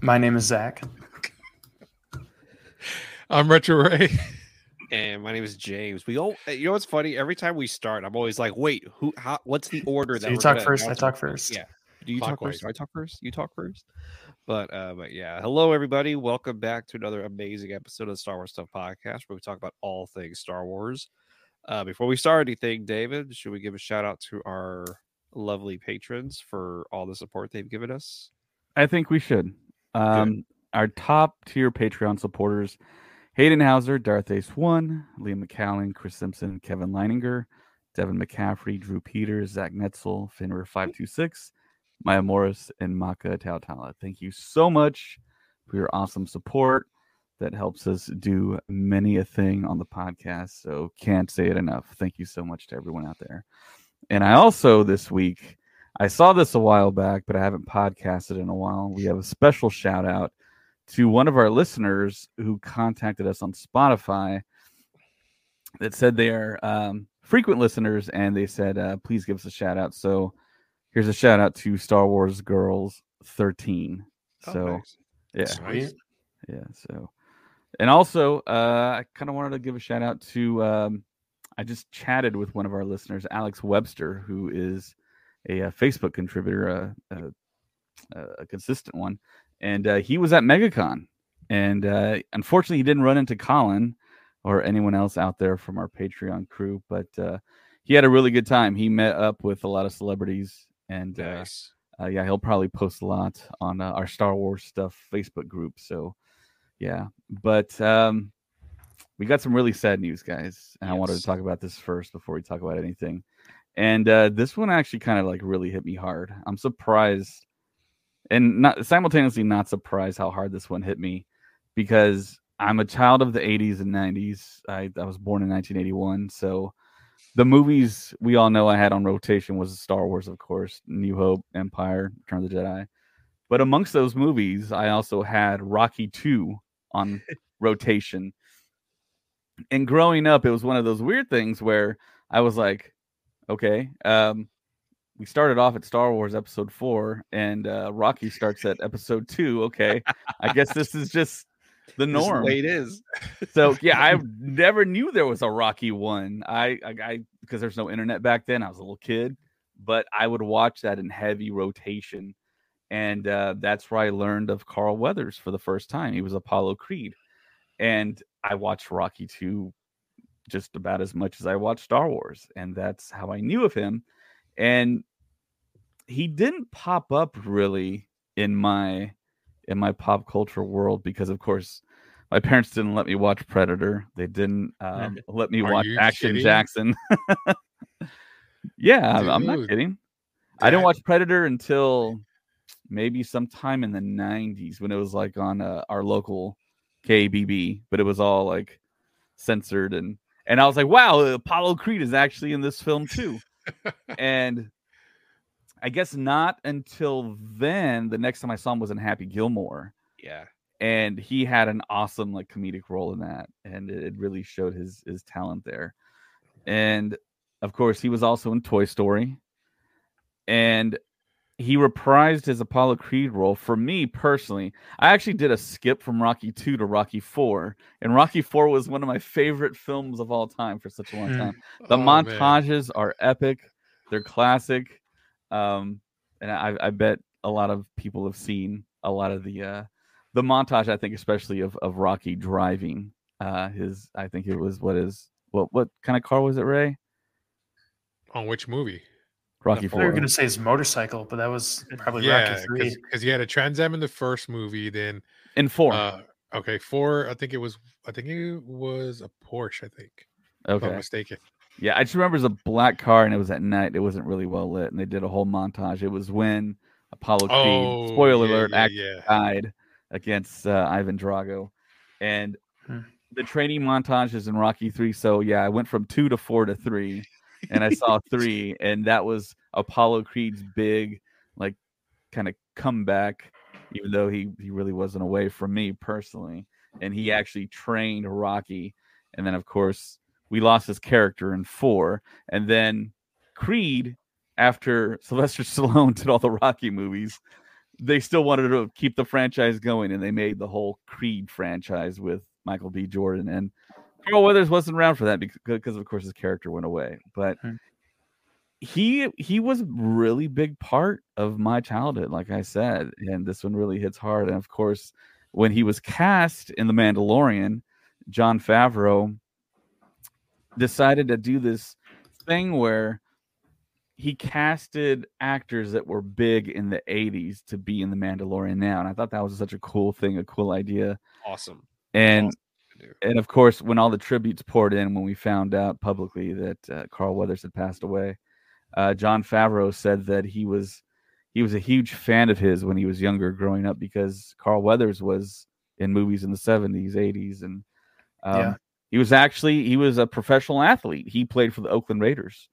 My name is Zach. I'm Retro Ray. And my name is James. We all, you know what's funny? Every time we start, I'm always like, "Wait, who? How? What's the order?" So that you we're talk gonna first. I talk first. Yeah. Do you talk first? Do I talk first? You talk first. But, uh, but yeah. Hello, everybody. Welcome back to another amazing episode of the Star Wars Stuff Podcast, where we talk about all things Star Wars. Uh, before we start anything, David, should we give a shout out to our lovely patrons for all the support they've given us? I think we should. Um, our top tier Patreon supporters Hayden Heusser, Darth Ace One, Liam McCallion, Kris Simpson, Kevin Leininger, Devin McCaffrey, Drew Peters, Zac Netzel, Fenrir526, Maya Morriss, and Maka Tautala. Thank you so much for your awesome support. That helps us do many a thing on the podcast. So can't say it enough. Thank you so much to everyone out there. And I also this week, I saw this a while back, but I haven't podcasted in a while. We have a special shout out to one of our listeners who contacted us on Spotify that said they are um, frequent listeners and they said, uh, please give us a shout out. So here's a shout out to Star Wars Girls 13. Oh, So, nice. yeah. Sweet. Yeah. So, and also, uh, I kind of wanted to give a shout out to. Um, I just chatted with one of our listeners, Alex Webster, who is a, uh Facebook contributor, a, a, a consistent one, and uh, he was at MegaCon, and uh, unfortunately, he didn't run into Colin or anyone else out there from our Patreon crew, but uh, he had a really good time. He met up with a lot of celebrities, and uh, Nice. uh, yeah, he'll probably post a lot on uh, our Star Wars stuff Facebook group. So, yeah, but um, we got some really sad news, guys, and I wanted to talk about this first before we talk about anything. And uh, this one actually kind of like really hit me hard. I'm surprised, and not simultaneously not surprised how hard this one hit me, because I'm a child of the 80s and 90s. I, I was born in 1981, so the movies we all know I had on rotation was Star Wars, of course, New Hope, Empire, Return of the Jedi. But amongst those movies, I also had Rocky 2 on rotation. And growing up, it was one of those weird things where I was like, okay, um, we started off at Star Wars episode four, and uh, Rocky starts at episode two. Okay, I guess this is just the norm way it is. so yeah, I never knew there was a Rocky one. I, I, I because there's no internet back then. I was a little kid, but I would watch that in heavy rotation, and uh, that's where I learned of Carl Weathers for the first time. He was Apollo Creed, and I watched Rocky two just about as much as I watched Star Wars, and that's how I knew of him. And he didn't pop up really in my in my pop culture world because, of course, my parents didn't let me watch Predator. They didn't um, let me Are watch Action kidding? Jackson. yeah, I'm, I'm not Dude. kidding. I didn't watch Predator until maybe sometime in the 90s when it was like on uh, our local KBB, but it was all like censored and and I was like, wow, Apollo Creed is actually in this film too. and I guess not until then. The next time I saw him was in Happy Gilmore, Yeah. and he had an awesome like comedic role in that, and it, really showed his his talent there. And of course, he was also in Toy Story, and he reprised his Apollo Creed role. For me personally, I actually did a skip from Rocky Two to Rocky Four, and Rocky Four was one of my favorite films of all time for such a long Hmm. time. The Oh, man. montages are epic. They're classic. Um, and I, I bet a lot of people have seen a lot of the uh, the montage. I think especially of, of Rocky driving. Uh, his I think it was what is what what kind of car was it? Ray On which movie? Rocky I thought you were going to say his motorcycle, but that was probably yeah, Rocky three. because he had a Trans Am in the first movie. Then, In four. uh, okay, four. I think it was. I think it was a Porsche. I think, Okay. if I'm mistaken. Yeah, I just remember it was a black car and it was at night. It wasn't really well lit, and they did a whole montage. It was when Apollo Creed. Oh, Spoiler yeah, alert, yeah, yeah. died against uh, Ivan Drago, and Hmm. the training montages in Rocky Three. So yeah, I went from two to four to three, and I saw three, and that was Apollo Creed's big, like, kind of comeback. Even though he he really wasn't away from me personally, and he actually trained Rocky, and then of course we lost his character in four, and then Creed after Sylvester Stallone did all the Rocky movies, they still wanted to keep the franchise going, and they made the whole Creed franchise with Michael B. Jordan. And Carl Weathers wasn't around for that because, because of course, his character went away. But Hmm. he he was a really big part of my childhood, like I said, and this one really hits hard. And of course, when he was cast in The Mandalorian, Jon Favreau decided to do this thing where he casted actors that were big in the 80s to be in the Mandalorian now. And I thought that was such a cool thing, a cool idea. Awesome. And Awesome do. and of course, when all the tributes poured in, when we found out publicly that uh, Carl Weathers had passed away, uh, Jon Favreau said that he was he was a huge fan of his when he was younger, growing up, because Carl Weathers was in movies in the seventies, eighties, and um, Yeah. he was actually he was a professional athlete. He played for the Oakland Raiders,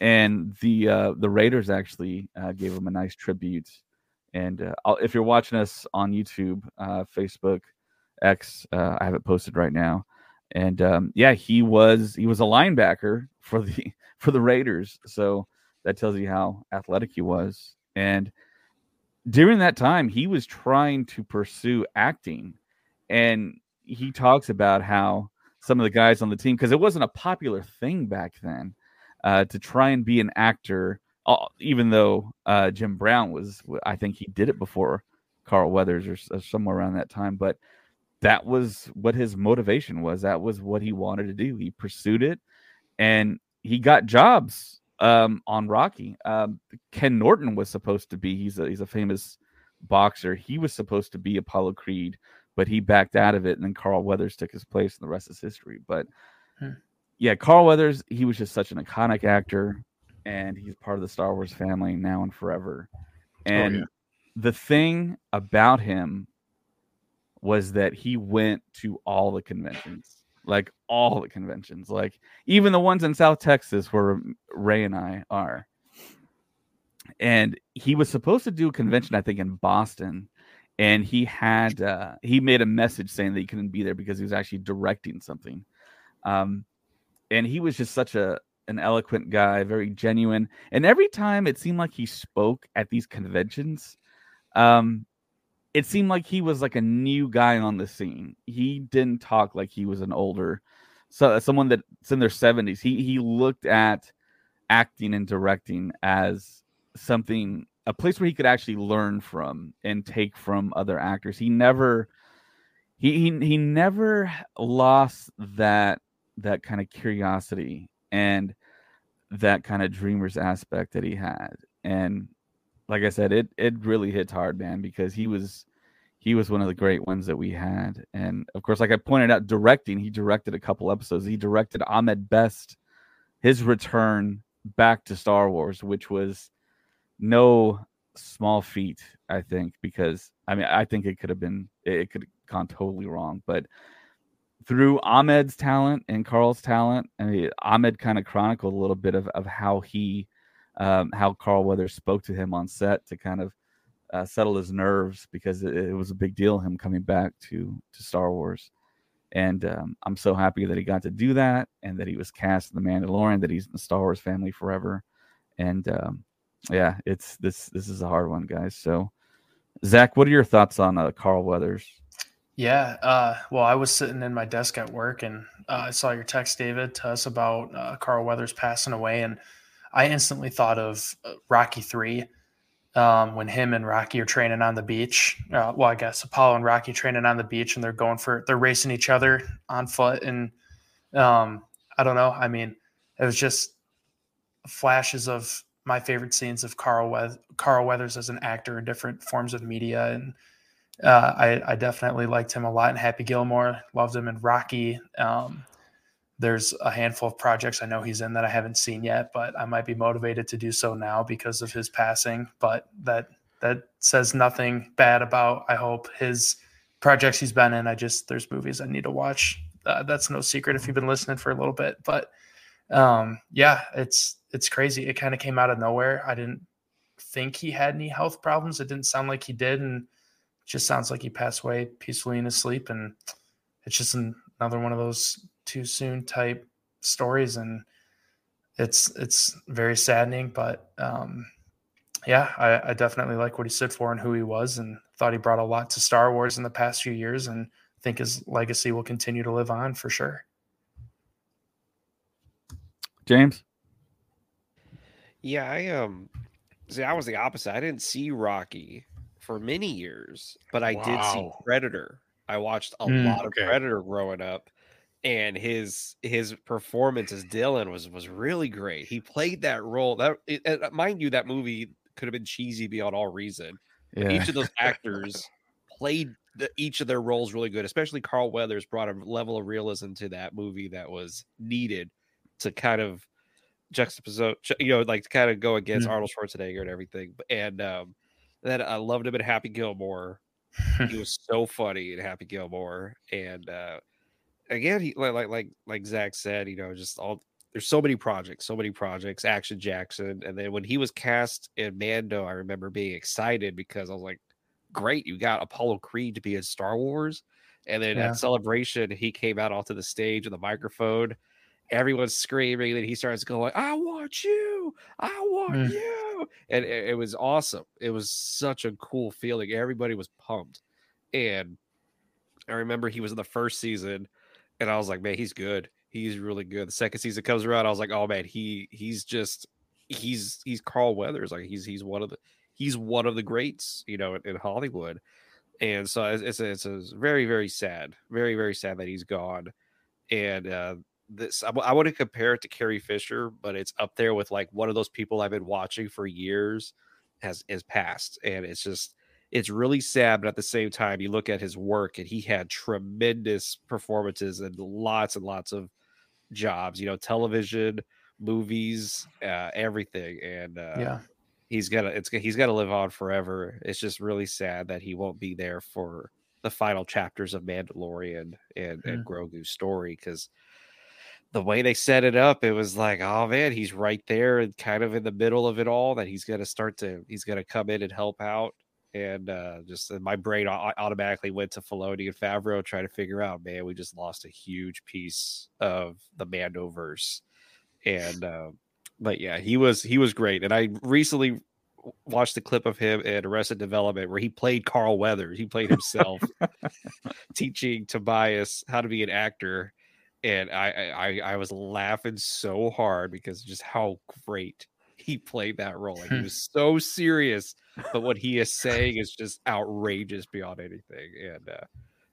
and the uh, the Raiders actually uh, gave him a nice tribute. And uh, if you're watching us on YouTube, uh, Facebook, X. Uh, I have it posted right now, and um, yeah, he was he was a linebacker for the for the Raiders. So that tells you how athletic he was. And during that time, he was trying to pursue acting, and he talks about how some of the guys on the team because it wasn't a popular thing back then uh, to try and be an actor. uh, Even though uh, Jim Brown was, I think he did it before Carl Weathers or or somewhere around that time, but that was what his motivation was. That was what he wanted to do. He pursued it, and he got jobs um, on Rocky. Um, Ken Norton was supposed to be. He's a he's a famous boxer. He was supposed to be Apollo Creed, but he backed out of it, and then Carl Weathers took his place, and the rest is history. But Hmm. yeah, Carl Weathers, he was just such an iconic actor, and he's part of the Star Wars family now and forever. And yeah. the thing about him was that he went to all the conventions, like all the conventions, like even the ones in South Texas where Ray and I are. And he was supposed to do a convention, I think, in Boston, and he had uh, he made a message saying that he couldn't be there because he was actually directing something. Um, and he was just such a an eloquent guy, very genuine. And every time it seemed like he spoke at these conventions, um, it seemed like he was like a new guy on the scene. He didn't talk like he was an older, so uh, someone that's in their seventies. He he looked at acting and directing as something, a place where he could actually learn from and take from other actors. He never, he he, he never lost that that kind of curiosity and that kind of dreamers aspect that he had. And like I said, it it really hits hard, man, because he was he was one of the great ones that we had. And of course, like I pointed out, directing, he directed a couple episodes. He directed Ahmed Best, his return back to Star Wars, which was no small feat, I think, because I mean, I think it could have been it, could have gone totally wrong, but through Ahmed's talent and Carl's talent, I mean, Ahmed kind of chronicled a little bit of, of how he, um, how Carl Weathers spoke to him on set to kind of uh, settle his nerves because it, it was a big deal him coming back to to Star Wars, and um, I'm so happy that he got to do that and that he was cast in the Mandalorian, that he's in the Star Wars family forever, and um, yeah, it's this this is a hard one, guys. So, Zach, what are your thoughts on uh, Carl Weathers? Yeah. Uh, well, I was sitting in my desk at work and uh, I saw your text, David, to us about uh, Carl Weathers passing away. And I instantly thought of uh, Rocky 3 um, when him and Rocky are training on the beach. Uh, well, I guess Apollo and Rocky training on the beach and they're going for, they're racing each other on foot. And um, I don't know. I mean, it was just flashes of my favorite scenes of Carl, Carl Weathers as an actor in different forms of media. And uh, I, I definitely liked him a lot in Happy Gilmore. Loved him in Rocky. Um, there's a handful of projects I know he's in that I haven't seen yet, but I might be motivated to do so now because of his passing. But that that says nothing bad about. I hope his projects he's been in. I just there's movies I need to watch. Uh, that's no secret if you've been listening for a little bit, but um, yeah, it's it's crazy. It kind of came out of nowhere. I didn't think he had any health problems. It didn't sound like he did, and just sounds like he passed away peacefully in his sleep. And it's just an, another one of those too soon type stories, and it's it's very saddening. But um, yeah, I, I definitely like what he stood for and who he was, and thought he brought a lot to Star Wars in the past few years, and think his legacy will continue to live on for sure. James. Yeah, I um see I was the opposite. I didn't see Rocky for many years, but I wow. did see Predator. I watched a mm, lot of okay. Predator growing up and his his performance as Dillon was was really great. He played that role. That it, mind you that movie could have been cheesy beyond all reason. Yeah. Each of those actors played the, each of their roles really good, especially Carl Weathers brought a level of realism to that movie that was needed to kind of juxtapose, you know, like to kind of go against mm-hmm. Arnold Schwarzenegger and everything. And um, then I loved him in Happy Gilmore. he was so funny in Happy Gilmore, and uh, again, he like like like Zach said, you know, just all there's so many projects, so many projects. Action Jackson, and then when he was cast in Mando, I remember being excited because I was like, "Great, you got Apollo Creed to be in Star Wars." And then yeah. at Celebration, he came out onto the stage with a microphone everyone's screaming and he starts going i want you i want mm. you and it, it, was awesome it was such a cool feeling everybody was pumped and i remember he was in the first season and i was like man he's good. He's really good. The second season comes around i was like oh man he he's just he's he's carl weathers like he's he's one of the he's one of the greats you know in, in hollywood. And so it's, it's, it's, it's very very sad very very sad that he's gone. And uh, this I, I want to compare it to Carrie Fisher, but it's up there with like one of those people I've been watching for years has has passed, and it's just it's really sad. But at the same time, you look at his work, and he had tremendous performances and lots and lots of jobs. You know, television, movies, uh, everything, and uh, yeah. he's gonna it's he's to live on forever. It's just really sad that he won't be there for the final chapters of Mandalorian and, and Grogu's story because the way they set it up, it was like, oh man, he's right there and kind of in the middle of it all. That he's to start to, he's to come in and help out. And uh, just uh, my brain automatically went to Filoni and Favreau trying to figure out, man, we just lost a huge piece of the Mandoverse. And, uh, but yeah, he was he was great. And I recently watched the clip of him in Arrested Development where he played Carl Weathers. He played himself, teaching Tobias how to be an actor and I, I I was laughing so hard because just how great he played that role. Like he was so serious, but what he is saying is just outrageous beyond anything. And uh,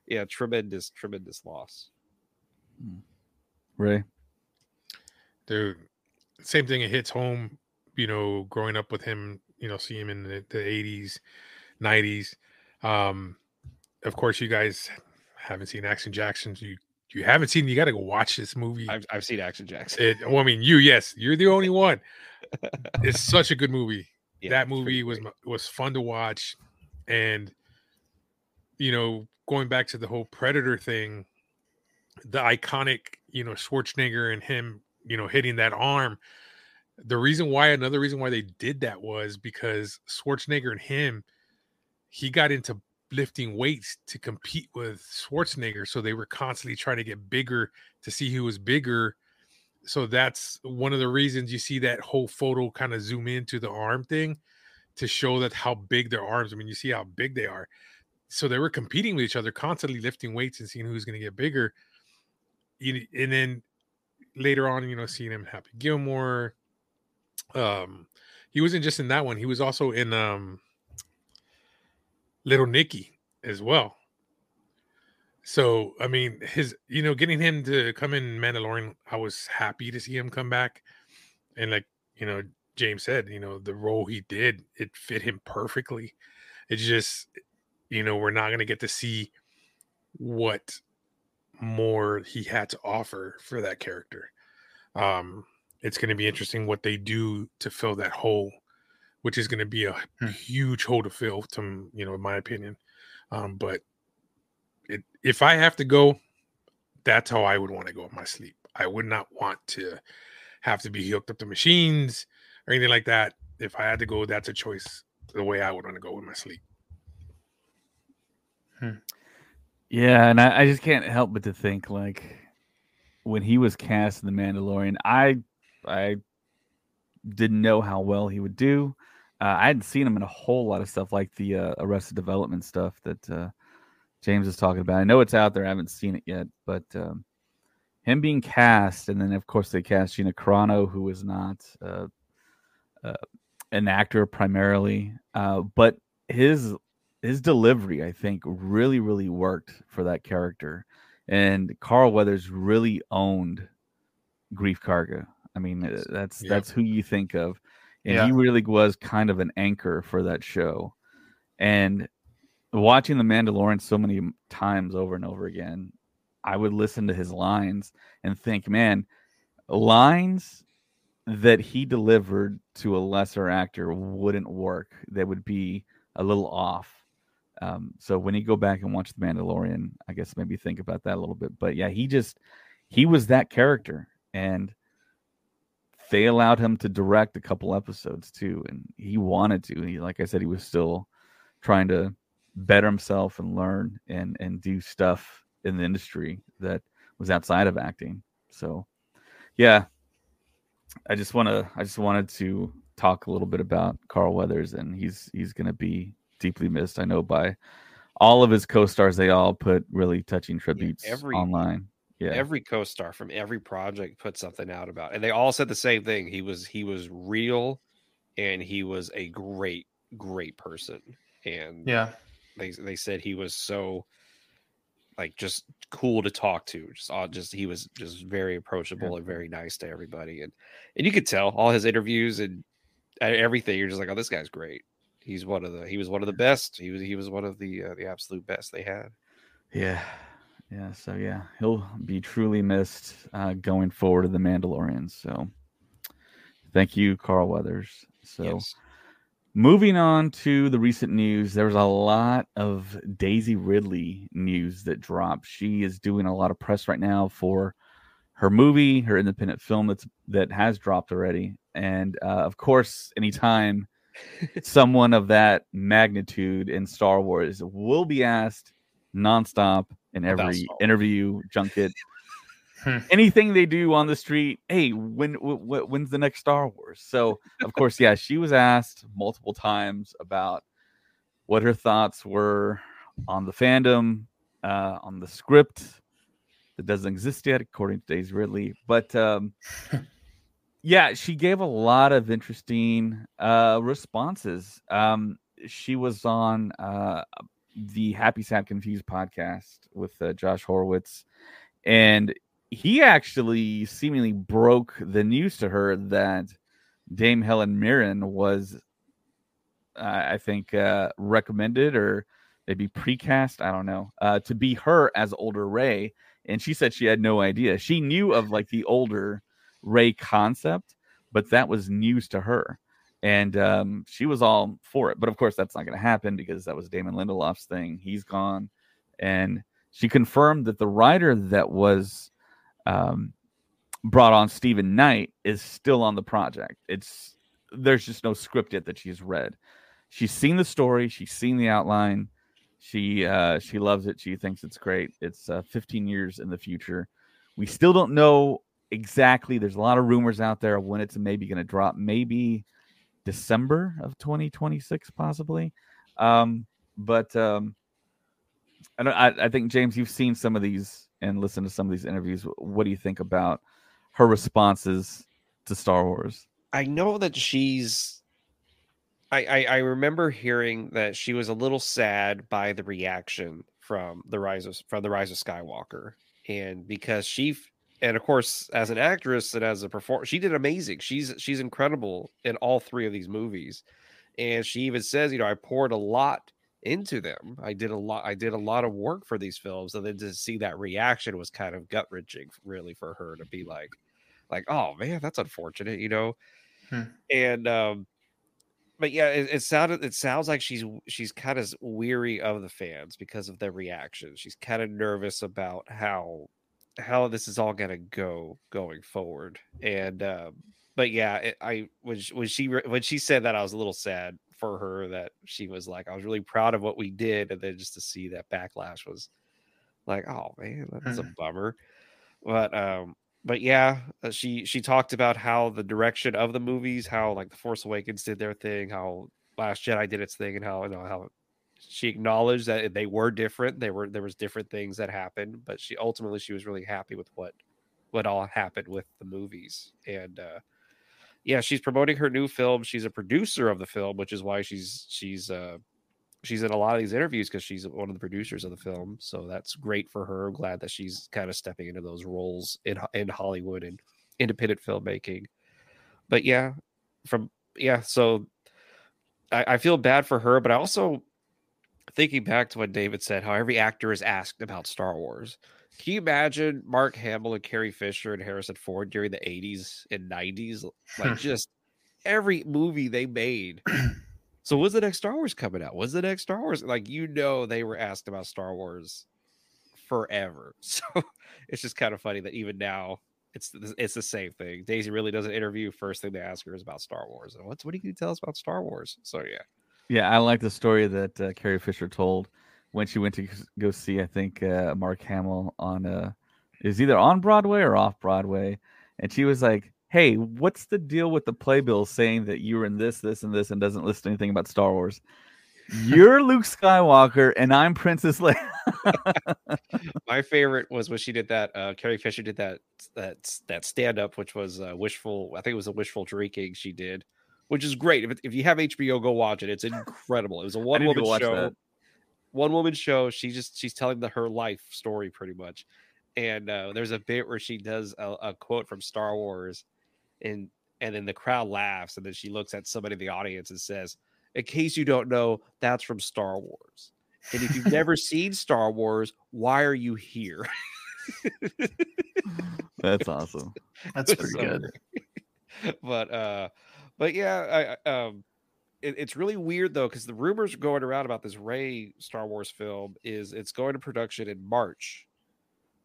yeah, tremendous, tremendous loss. Hmm. Ray, dude, same thing. It hits home. You know, growing up with him, you know, see him in the, the 80s, 90s. Um, of course, you guys haven't seen Action Jacksons. You you haven't seen, you got to go watch this movie. I've, I've seen Action Jackson. It, well, I mean, you, yes, you're the only one. it's such a good movie. Yeah, that movie was great. was fun to watch, and you know, going back to the whole Predator thing, the iconic, you know, Schwarzenegger and him, you know, hitting that arm. The reason why, another reason why they did that was because Schwarzenegger and him, he got into lifting weights to compete with Schwarzenegger. So they were constantly trying to get bigger to see who was bigger. So that's one of the reasons you see that whole photo kind of zoom into the arm thing to show that how big their arms. I mean, you see how big they are. So they were competing with each other, constantly lifting weights and seeing who's going to get bigger. And then later on, you know, seeing him Happy Gilmore. Um, he wasn't just in that one. He was also in um Little Nicky as well. So I mean, his you know getting him to come in Mandalorian, I was happy to see him come back, and like you know James said, you know the role he did, it fit him perfectly. It's just you know we're not to get to see what more he had to offer for that character. Um, it's to be interesting what they do to fill that hole which is going to be a Hmm. huge hole to fill, to you know, in my opinion. Um, but it, if I have to go, that's how I would want to go in my sleep. I would not want to have to be hooked up to machines or anything like that. If I had to go, that's a choice. The way I would want to go in my sleep. Yeah, and I, I just can't help but to think like when he was cast in The Mandalorian, I I didn't know how well he would do. Uh, I hadn't seen him in a whole lot of stuff like the uh, Arrested Development stuff that uh, James is talking about. I know it's out there. I haven't seen it yet, but um, him being cast, and then of course they cast Gina Carano, who is not uh, uh, an actor primarily, uh, but his his delivery, I think, really really worked for that character, and Carl Weathers really owned Greef Karga. I mean, that's Yep. that's who you think of, and Yeah. he really was kind of an anchor for that show, and watching The Mandalorian so many times over and over again, I would listen to his lines and think, man, lines that he delivered to a lesser actor wouldn't work. They would be a little off. Um, so when you go back and watch The Mandalorian, I guess maybe think about that a little bit. But yeah, he just he was that character, and they allowed him to direct a couple episodes too, and he wanted to. He, like I said, he was still trying to better himself and learn and and do stuff in the industry that was outside of acting. So, yeah, I just want to I just wanted to talk a little bit about Carl Weathers, and he's he's going to be deeply missed. I know by all of his co-stars, they all put really touching tributes every- online. Yeah, Every co-star from every project put something out about, and they all said the same thing. He was he was real, and he was a great great person. And Yeah. they they said he was so like just cool to talk to. Just all just he was just very approachable and very nice to everybody. And and you could tell all his interviews and everything. You're just like, oh, this guy's great. He's one of the he was one of the best. He was he was one of the uh, the absolute best they had. Yeah. Yeah. So yeah, he'll be truly missed uh, going forward to the Mandalorian. So thank you, Carl Weathers. So Yes. moving on to the recent news, there was a lot of Daisy Ridley news that dropped. She is doing a lot of press right now for her movie, her independent film that's that has dropped already. And uh, of course, anytime someone of that magnitude in Star Wars will be asked nonstop in every interview, junket, Hmm. anything they do on the street. Hey, when when's the next Star Wars? So of course, yeah, she was asked multiple times about what her thoughts were on the fandom, uh, on the script that doesn't exist yet, according to Daisy Ridley. But um, yeah, she gave a lot of interesting uh, responses. Um, she was on uh, the Happy Sad Confused podcast with uh, Josh Horowitz, and he actually seemingly broke the news to her that Dame Helen Mirren was, uh, I think, uh, recommended or maybe precast, I don't know, uh, to be her as older Rey. And she said she had no idea. She knew of like the older Rey concept, but that was news to her. And um, she was all for it. But of course, that's not going to happen because that was Damon Lindelof's thing. He's gone. And she confirmed that the writer that was um, brought on Steven Knight is still on the project. It's there's just no script yet that she's read. She's seen the story, she's seen the outline. She uh, she loves it. She thinks it's great. It's uh, 15 years in the future. We still don't know exactly. There's a lot of rumors out there of when it's maybe going to drop. Maybe December of 2026, possibly. Um, but um, I, don't, I I think James, you've seen some of these and listened to some of these interviews. What do you think about her responses to Star Wars? I know that she's. I, I I remember hearing that she was a little sad by the reaction from the rise of from the rise of Skywalker, and because she and of course as an actress and as a performer, she did amazing. She's she's incredible in all three of these movies, and she even says, you know, I poured a lot into them. I did a lot. I did a lot of work for these films, and then to see that reaction was kind of gut wrenching, really, for her to be like, like, oh man, that's unfortunate, you know. Hmm. And um, but yeah, it, it, sounded it sounds like she's she's kind of weary of the fans because of their reaction. She's kind of nervous about how how this is all gonna go going forward. And um, but yeah, it, I when she, when she when she said that, I was a little sad for her that she was like, I was really proud of what we did, and then just to see that backlash was like, oh man, that's a mm. bummer. But um, but yeah, uh, she she talked about how the direction of the movies, how like the Force Awakens did their thing, how Last Jedi did its thing, and how you know how she acknowledged that they were different. They were there was different things that happened, but she ultimately she was really happy with what what all happened with the movies. And uh yeah, she's promoting her new film. She's a producer of the film, which is why she's she's uh she's in a lot of these interviews because she's one of the producers of the film. So that's great for her. I'm glad that she's kind of stepping into those roles in in Hollywood and independent filmmaking. But yeah, from yeah, so I, I feel bad for her, but I also thinking back to what David said, how every actor is asked about Star Wars. Can you imagine Mark Hamill and Carrie Fisher and Harrison Ford during the 80s and 90s? Like just every movie they made. So was the next Star Wars coming out? Was the next Star Wars? Like you know they were asked about Star Wars forever. So it's just kind of funny that even now it's it's the same thing. Daisy really does an interview. First thing they ask her is about Star Wars. And what's what do you tell us about Star Wars? So yeah. Yeah, I like the story that uh, Carrie Fisher told when she went to go see, I think, uh, Mark Hamill on uh, is either on Broadway or off Broadway, and she was like, "Hey, what's the deal with the playbill saying that you were in this, this, and this, and doesn't list anything about Star Wars?" You're Luke Skywalker, and I'm Princess Leia. My favorite was when she did that. Uh, Carrie Fisher did that that that stand up, which was uh, wishful. I think it was a wishful drinking she did which is great. If, if you have HBO, go watch it. It's incredible. It was a one woman show. That. One woman show. She just she's telling the her life story pretty much. And uh, there's a bit where she does a, a quote from Star Wars, and and then the crowd laughs, and then she looks at somebody in the audience and says, "In case you don't know, that's from Star Wars." And if you've never seen Star Wars, why are you here? That's awesome. That's pretty so good. but uh but yeah, I, um, it, it's really weird though because the rumors going around about this Rey Star Wars film is it's going to production in March,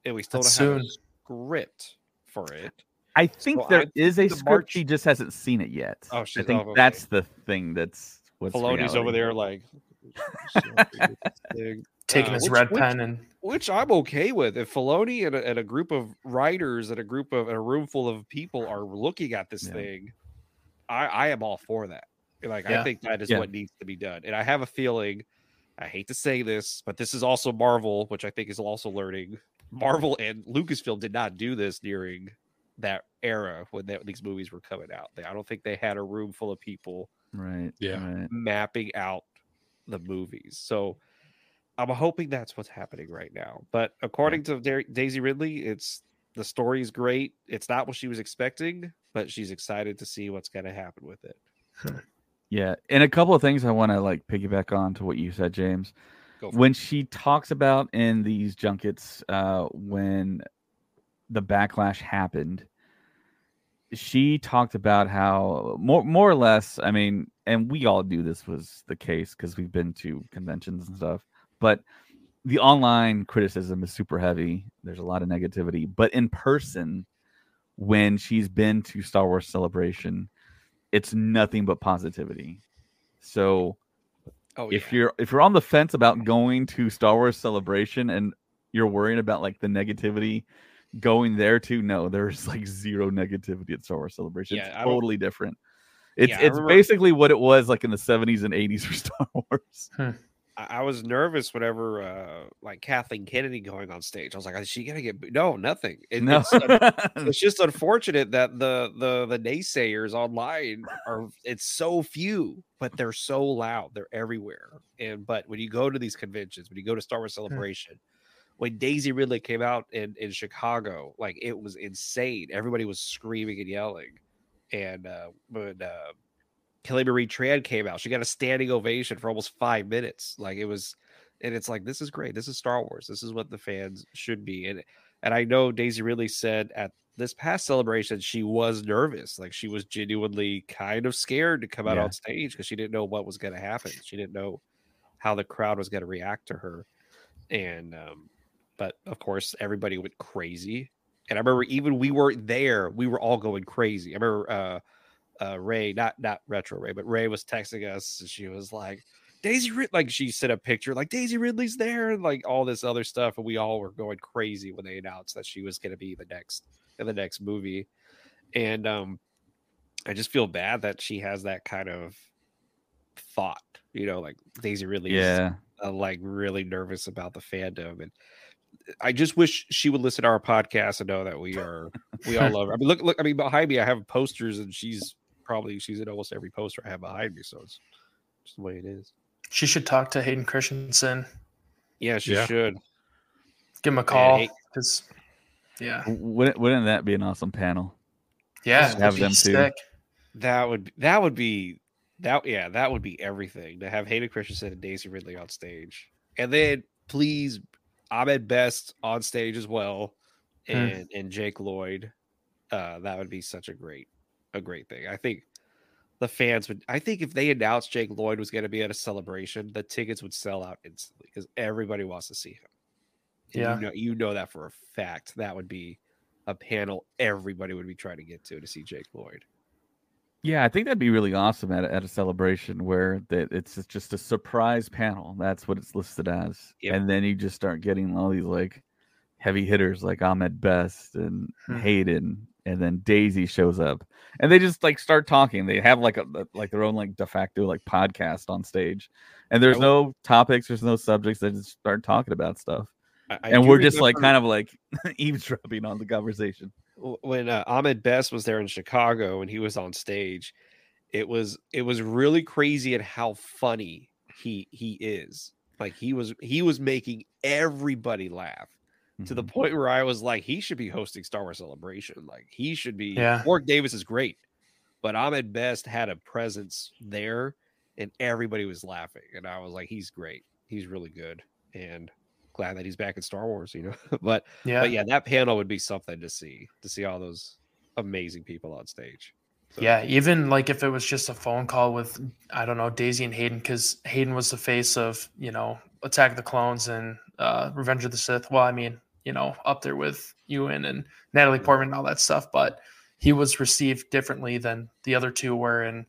and we still That's don't soon. have a script for it. I think so there I is a script. March... She just hasn't seen it yet. Oh, I think oh, okay. that's the thing. That's what's Filoni's over there like taking uh, his which, red which, pen and which I'm okay with. If Filoni and a, and a group of writers and a group of a room full of people are looking at this yeah. thing I, I am all for that. Like yeah. I think that is yeah. what needs to be done. And I have a feeling, I hate to say this, but this is also Marvel, which I think is also learning. Marvel and Lucasfilm did not do this during that era when that, these movies were coming out. They, I don't think they had a room full of people, right? Yeah, right. mapping out the movies. So I'm hoping that's what's happening right now. But according yeah. to Daisy Ridley, it's the story is great. It's not what she was expecting, but she's excited to see what's going to happen with it. yeah, and a couple of things I want to like piggyback on to what you said, James. When she talks about in these junkets, uh, when the backlash happened, she talked about how more more or less. I mean, and we all knew this was the case because we've been to conventions and stuff, but the online criticism is super heavy. There's a lot of negativity, but in person, when she's been to Star Wars Celebration, it's nothing but positivity. So, oh, if yeah. you're if you're on the fence about going to Star Wars Celebration and you're worrying about like the negativity going there too, no, there's like zero negativity at Star Wars Celebration. Yeah, it's totally different. It's yeah, it's basically what it was like in the 70s and 80s for Star Wars. Huh. I was nervous whenever uh like Kathleen Kennedy going on stage. I was like, is she gonna get no nothing? It, no. it's, it's, just unfortunate that the the the naysayers online are it's so few, but they're so loud. They're everywhere. And but when you go to these conventions, when you go to Star Wars hmm. Celebration, when Daisy Ridley came out in in Chicago, like it was insane. Everybody was screaming and yelling. And uh when uh Kelly Marie Tran came out. She got a standing ovation for almost five minutes. Like it was, and it's like this is great. This is Star Wars. This is what the fans should be. And and I know Daisy Ridley said at this past celebration, she was nervous. Like she was genuinely kind of scared to come out Yeah. on stage because she didn't know what was going to happen. She didn't know how the crowd was going to react to her. And, um, but of course, everybody went crazy. And I remember even we weren't there, we were all going crazy. I remember uh, uh, Ray, not not retro Ray, but Ray was texting us. And she was like, Daisy Rid like she sent a picture like Daisy Ridley's there and like all this other stuff, and we all were going crazy when they announced that she was going to be the next in the next movie. And um, I just feel bad that she has that kind of thought, you know, like Daisy Ridley, Yeah. uh, like really nervous about the fandom, and I just wish she would listen to our podcast and know that we are we all love her. I mean, look, look, I mean, behind me I have posters, and she's probably she's in almost every poster I have behind me, so it's just the way it is. She should talk to Hayden Christensen. Yeah, she Yeah. should. Give him a call because, yeah, Wouldn't, wouldn't that be an awesome panel? yeah, Just have it'd be them too. That would that would be that yeah that would be everything to have Hayden Christensen and Daisy Ridley on stage, and then please Ahmed Best on stage as well, Hmm. and and Jake Lloyd. Uh, that would be such a great a great thing. I think the fans would. I think if they announced Jake Lloyd was going to be at a celebration, the tickets would sell out instantly because everybody wants to see him. And Yeah. you know, you know that for a fact. That would be a panel everybody would be trying to get to to see Jake Lloyd. Yeah, I think that'd be really awesome at, a- at a celebration where that it's just a surprise panel. That's what it's listed as, Yep. and then you just start getting all these like heavy hitters like Ahmed Best and Hmm. Hayden, and then Daisy shows up, and they just like start talking. They have like a like their own like de facto like podcast on stage, and there's no topics, there's no subjects. They just start talking about stuff, I- I and we're just like kind of like eavesdropping on the conversation. when uh, Ahmed Best was there in Chicago and he was on stage, it was it was really crazy at how funny he he is. Like he was he was making everybody laugh to the Mhm. point where I was like, he should be hosting Star Wars Celebration. Like he should be. Yeah. Warwick Davis is great, but Ahmed Best had a presence there, and everybody was laughing, and I was like, he's great. He's really good, and glad that he's back in Star Wars. You know, but Yeah, but yeah, that panel would be something to see to see all those amazing people on stage. So, Yeah, even like if it was just a phone call with I don't know Daisy and Hayden, because Hayden was the face of you know Attack of the Clones and uh, Revenge of the Sith. Well, I mean, you know, up there with Ewan and Natalie Portman and all that stuff, but he was received differently than the other two were. And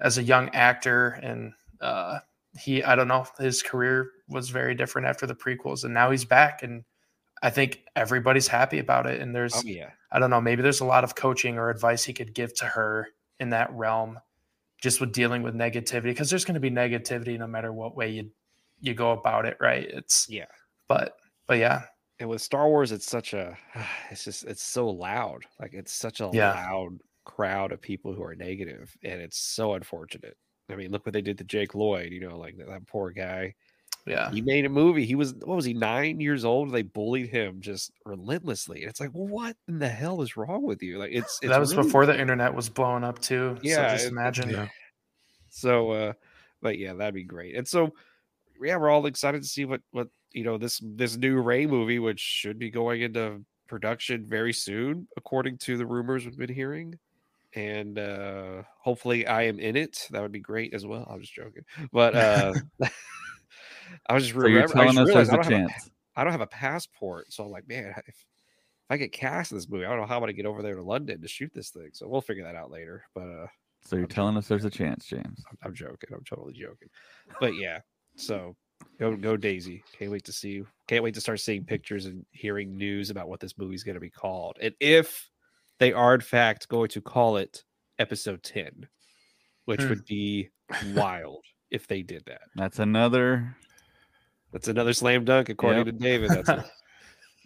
as a young actor, and uh, he, I don't know, his career was very different after the prequels, and now he's back, and I think everybody's happy about it. And there's Oh yeah, I don't know, maybe there's a lot of coaching or advice he could give to her in that realm, just with dealing with negativity, because there's going to be negativity no matter what way you you go about it, right? It's yeah. but but yeah, And with Star Wars, it's such a it's just it's so loud. Like it's such a Yeah. loud crowd of people who are negative, and it's so unfortunate. I mean, look what they did to Jake Lloyd. You know, like that, that poor guy. yeah, He made a movie. He was what was he nine years old? They bullied him just relentlessly. And it's like, what in the hell is wrong with you? Like it's, it's that was really before the internet was blowing up too. Yeah, so just it- imagine. Yeah. So, uh, but yeah, that'd be great. And so, yeah, we're all excited to see what what you know this this new Rey movie, which should be going into production very soon, according to the rumors we've been hearing. And uh hopefully, I am in it. That would be great as well. I'm just joking, but uh I was just So you're remember- I telling just us there's I a a chance. I don't have a passport, so I'm like, man, if, if I get cast in this movie, I don't know how I'm gonna get over there to London to shoot this thing. So we'll figure that out later. But uh So you're I'm telling us there's a chance, James. I'm, I'm joking. I'm totally joking. But yeah, so go go Daisy. Can't wait to see you. Can't wait to start seeing pictures and hearing news about what this movie's going to be called, and if they are in fact going to call it Episode Ten, which Hmm. would be wild if they did that. That's another. That's another slam dunk, according Yep. to David. That's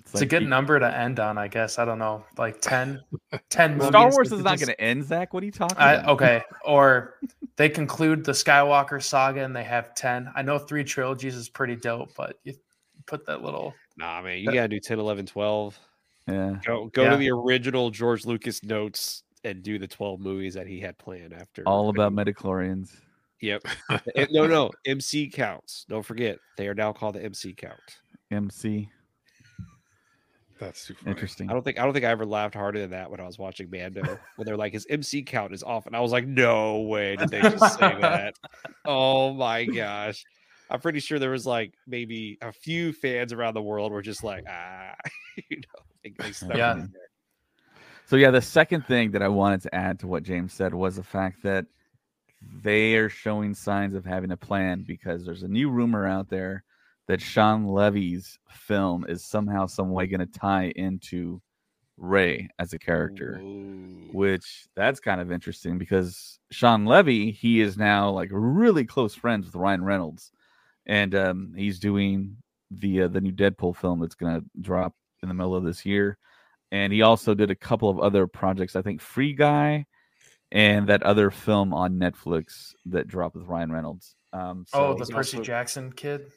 a, It's a good the- number to end on, I guess. I don't know, like 10, 10 Star Wars is not just- going to end, Zach. What are you talking I, about? okay, or they conclude the Skywalker saga and they have ten. I know three trilogies is pretty dope, but you put that little nah, man. You got to do 10, 11, 12. Yeah. Go go Yeah. to the original George Lucas notes and do the 12 movies that he had planned after. All about Revenge. midichlorians. Yep. No, no. MC counts. Don't forget, they are now called the MC count. MC. That's too funny. Interesting. I don't think I don't think I ever laughed harder than that when I was watching Mando when they're like his MC count is off, and I was like, no way did they just say that? Oh my gosh. I'm pretty sure there was like maybe a few fans around the world were just like, ah, you know, they, they Yeah. So yeah, the second thing that I wanted to add to what James said was the fact that they are showing signs of having a plan because there's a new rumor out there that Shawn Levy's film is somehow some way going to tie into Rey as a character, Ooh. which that's kind of interesting because Shawn Levy he is now like really close friends with Ryan Reynolds, and um, he's doing the uh, the new Deadpool film that's going to drop in the middle of this year and he also did a couple of other projects. I think Free Guy and that other film on Netflix that dropped with Ryan Reynolds. Um, so oh, the Percy also- Jackson kid.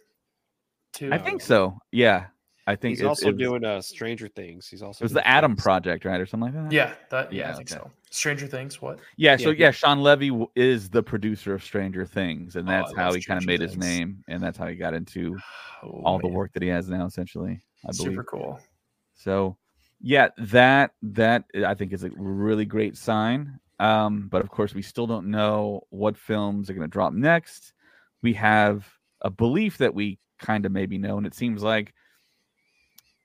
Too. I think so. Yeah, I think He's it- also it was, doing uh, Stranger Things. He's also It was the Adam Friends. Project, right, or something like that. Yeah, that. Yeah, Yeah, I think okay. so. Stranger Things. What? yeah. So Yeah. yeah, Shawn Levy is the producer of Stranger Things, and Oh, that's how he kind of Stranger made his name, and that's how he got into Oh, all the work that he has now, essentially. I believe. Super cool. So, yeah, that that I think is a really great sign. Um, but of course, we still don't know what films are going to drop next. We have a belief that we kind of maybe know, and it seems like,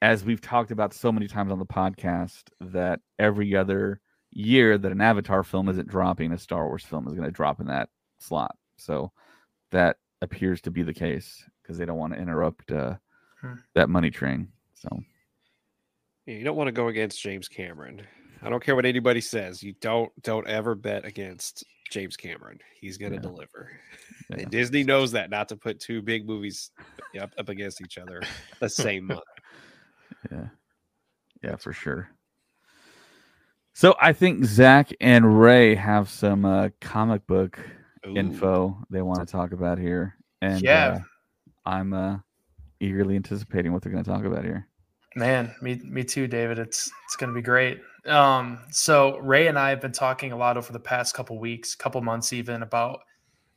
as we've talked about so many times on the podcast, that every other year that an Avatar film isn't dropping, a Star Wars film is going to drop in that slot. So that appears to be the case because they don't want to interrupt uh, Hmm. that money train. So. Yeah, you don't want to go against James Cameron. I don't care what anybody says. You don't don't ever bet against James Cameron. He's gonna Yeah. deliver. Yeah. And Disney knows that not to put two big movies up, up against each other the same month. Yeah. Yeah, for sure. So I think Zach and Ray have some uh, comic book Ooh. info they want to talk about here. And Yeah. uh, I'm uh, eagerly anticipating what they're going to talk about here. Man, me me too, David. It's it's gonna be great. Um, so Ray and I have been talking a lot over the past couple weeks, couple months even about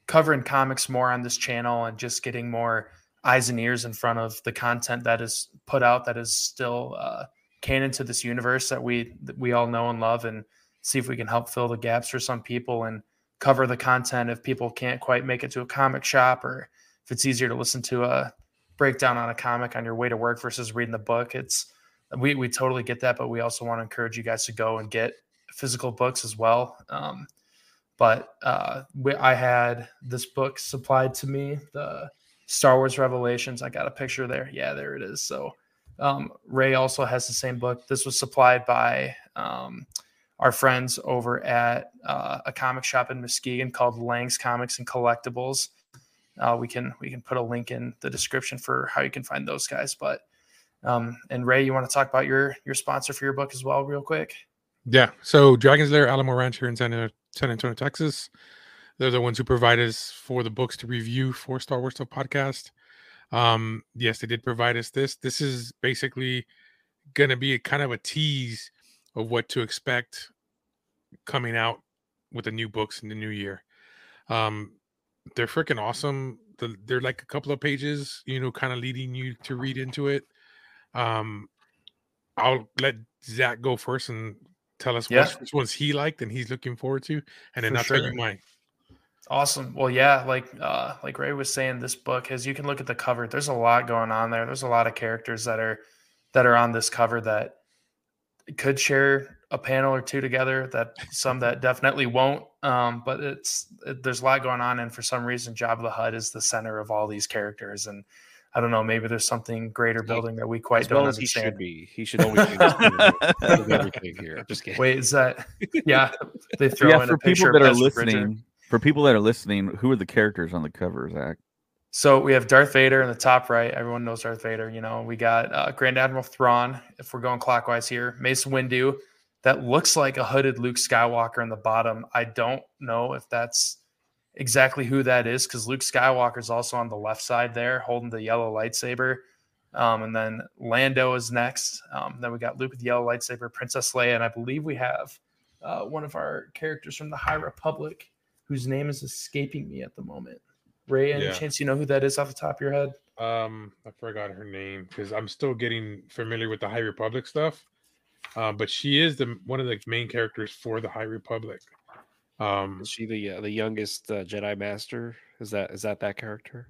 covering comics more on this channel and just getting more eyes and ears in front of the content that is put out that is still uh, canon to this universe that we that we all know and love, and see if we can help fill the gaps for some people and cover the content if people can't quite make it to a comic shop or if it's easier to listen to a breakdown on a comic on your way to work versus reading the book. It's we we totally get that, but we also want to encourage you guys to go and get physical books as well. Um, but uh, we, I had this book supplied to me, the Star Wars Revelations. I got a picture there. Yeah, there it is. So um, Ray also has the same book. This was supplied by um, our friends over at uh, a comic shop in Muskegon called Lange's Comics and Collectibles. Uh, we can we can put a link in the description for how you can find those guys. But um, and Ray, you want to talk about your your sponsor for your book as well, real quick? Yeah. So Dragon's Lair Alamo Ranch here in San, San Antonio, Texas. They're the ones who provide us for the books to review for Star Wars Stuff podcast. Um, yes, they did provide us this. This is basically going to be a kind of a tease of what to expect coming out with the new books in the new year. Um, they're freaking awesome. The, they're like a couple of pages, you know, kind of leading you to read into it. Um, I'll let Zach go first and tell us Yeah. which, ones he liked and he's looking forward to, and then For I'll tell you mine. Awesome. Well, yeah, like uh, like Ray was saying, this book, as you can look at the cover, there's a lot going on there. There's a lot of characters that are that are on this cover that could share a panel or two together. That some that definitely won't. Um, but it's it, there's a lot going on, and for some reason, Jabba the Hutt is the center of all these characters, and I don't know, maybe there's something greater building that we quite As don't well as he understand. should be. He should always be the center of everything here. I'm just kidding. Wait, is that yeah? They throw yeah, in for a picture people that of are Ezra Bridger. for people that are listening, who are the characters on the cover, Zach? So we have Darth Vader in the top right. Everyone knows Darth Vader. You know, we got uh, Grand Admiral Thrawn. If we're going clockwise here, Mace Windu. That looks like a hooded Luke Skywalker in the bottom. I don't know if that's exactly who that is because Luke Skywalker is also on the left side there, holding the yellow lightsaber. Um, and then Lando is next. Um, then we got Luke with the yellow lightsaber, Princess Leia, and I believe we have uh, one of our characters from the High Republic, whose name is escaping me at the moment. Ray, any Yeah. chance you know who that is off the top of your head? Um, I forgot her name because I'm still getting familiar with the High Republic stuff. Uh, but she is the one of the main characters for the High Republic. Um, Is she the uh, the youngest uh, Jedi Master? Is that is that that character?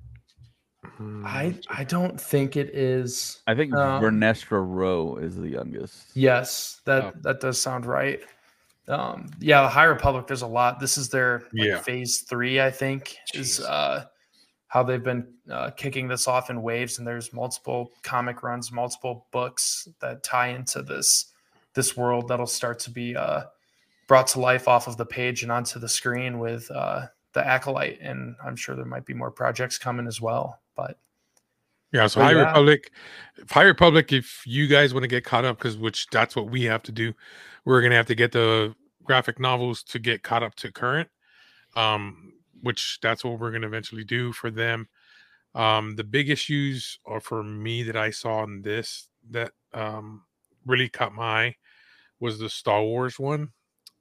hmm, I I don't think it is. I think Um, Vernestra Rowe is the youngest. Yes, that Oh. that does sound right. Um, yeah, the High Republic. There's a lot. This is their like, Yeah. phase three, I think, is uh, how they've been uh, kicking this off in waves. And there's multiple comic runs, multiple books that tie into this this world that'll start to be uh, brought to life off of the page and onto the screen with uh, the acolyte. And I'm sure there might be more projects coming as well. But Yeah, so But High yeah. Republic, High Republic. If you guys want to get caught up, because which that's what we have to do, we're gonna have to get the graphic novels to get caught up to current. Um, which that's what we're gonna eventually do for them. Um, the big issues are for me that I saw in this that um really caught my eye was the Star Wars one.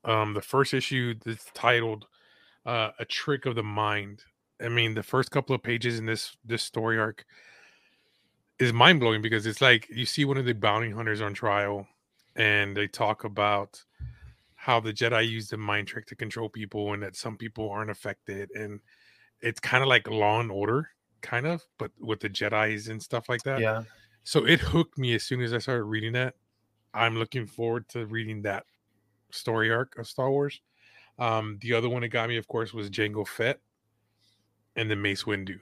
Um, the first issue that's titled uh, "A Trick of the Mind." I mean, the first couple of pages in this this story arc is mind blowing because it's like you see one of the bounty hunters on trial, and they talk about how the Jedi use the mind trick to control people, and that some people aren't affected, and it's kind of like Law and Order, kind of, but with the Jedi's and stuff like that. yeah, So it hooked me as soon as I started reading that. I'm looking forward to reading that story arc of Star Wars. Um, the other one that got me, of course, was Jango Fett and the Mace Windu.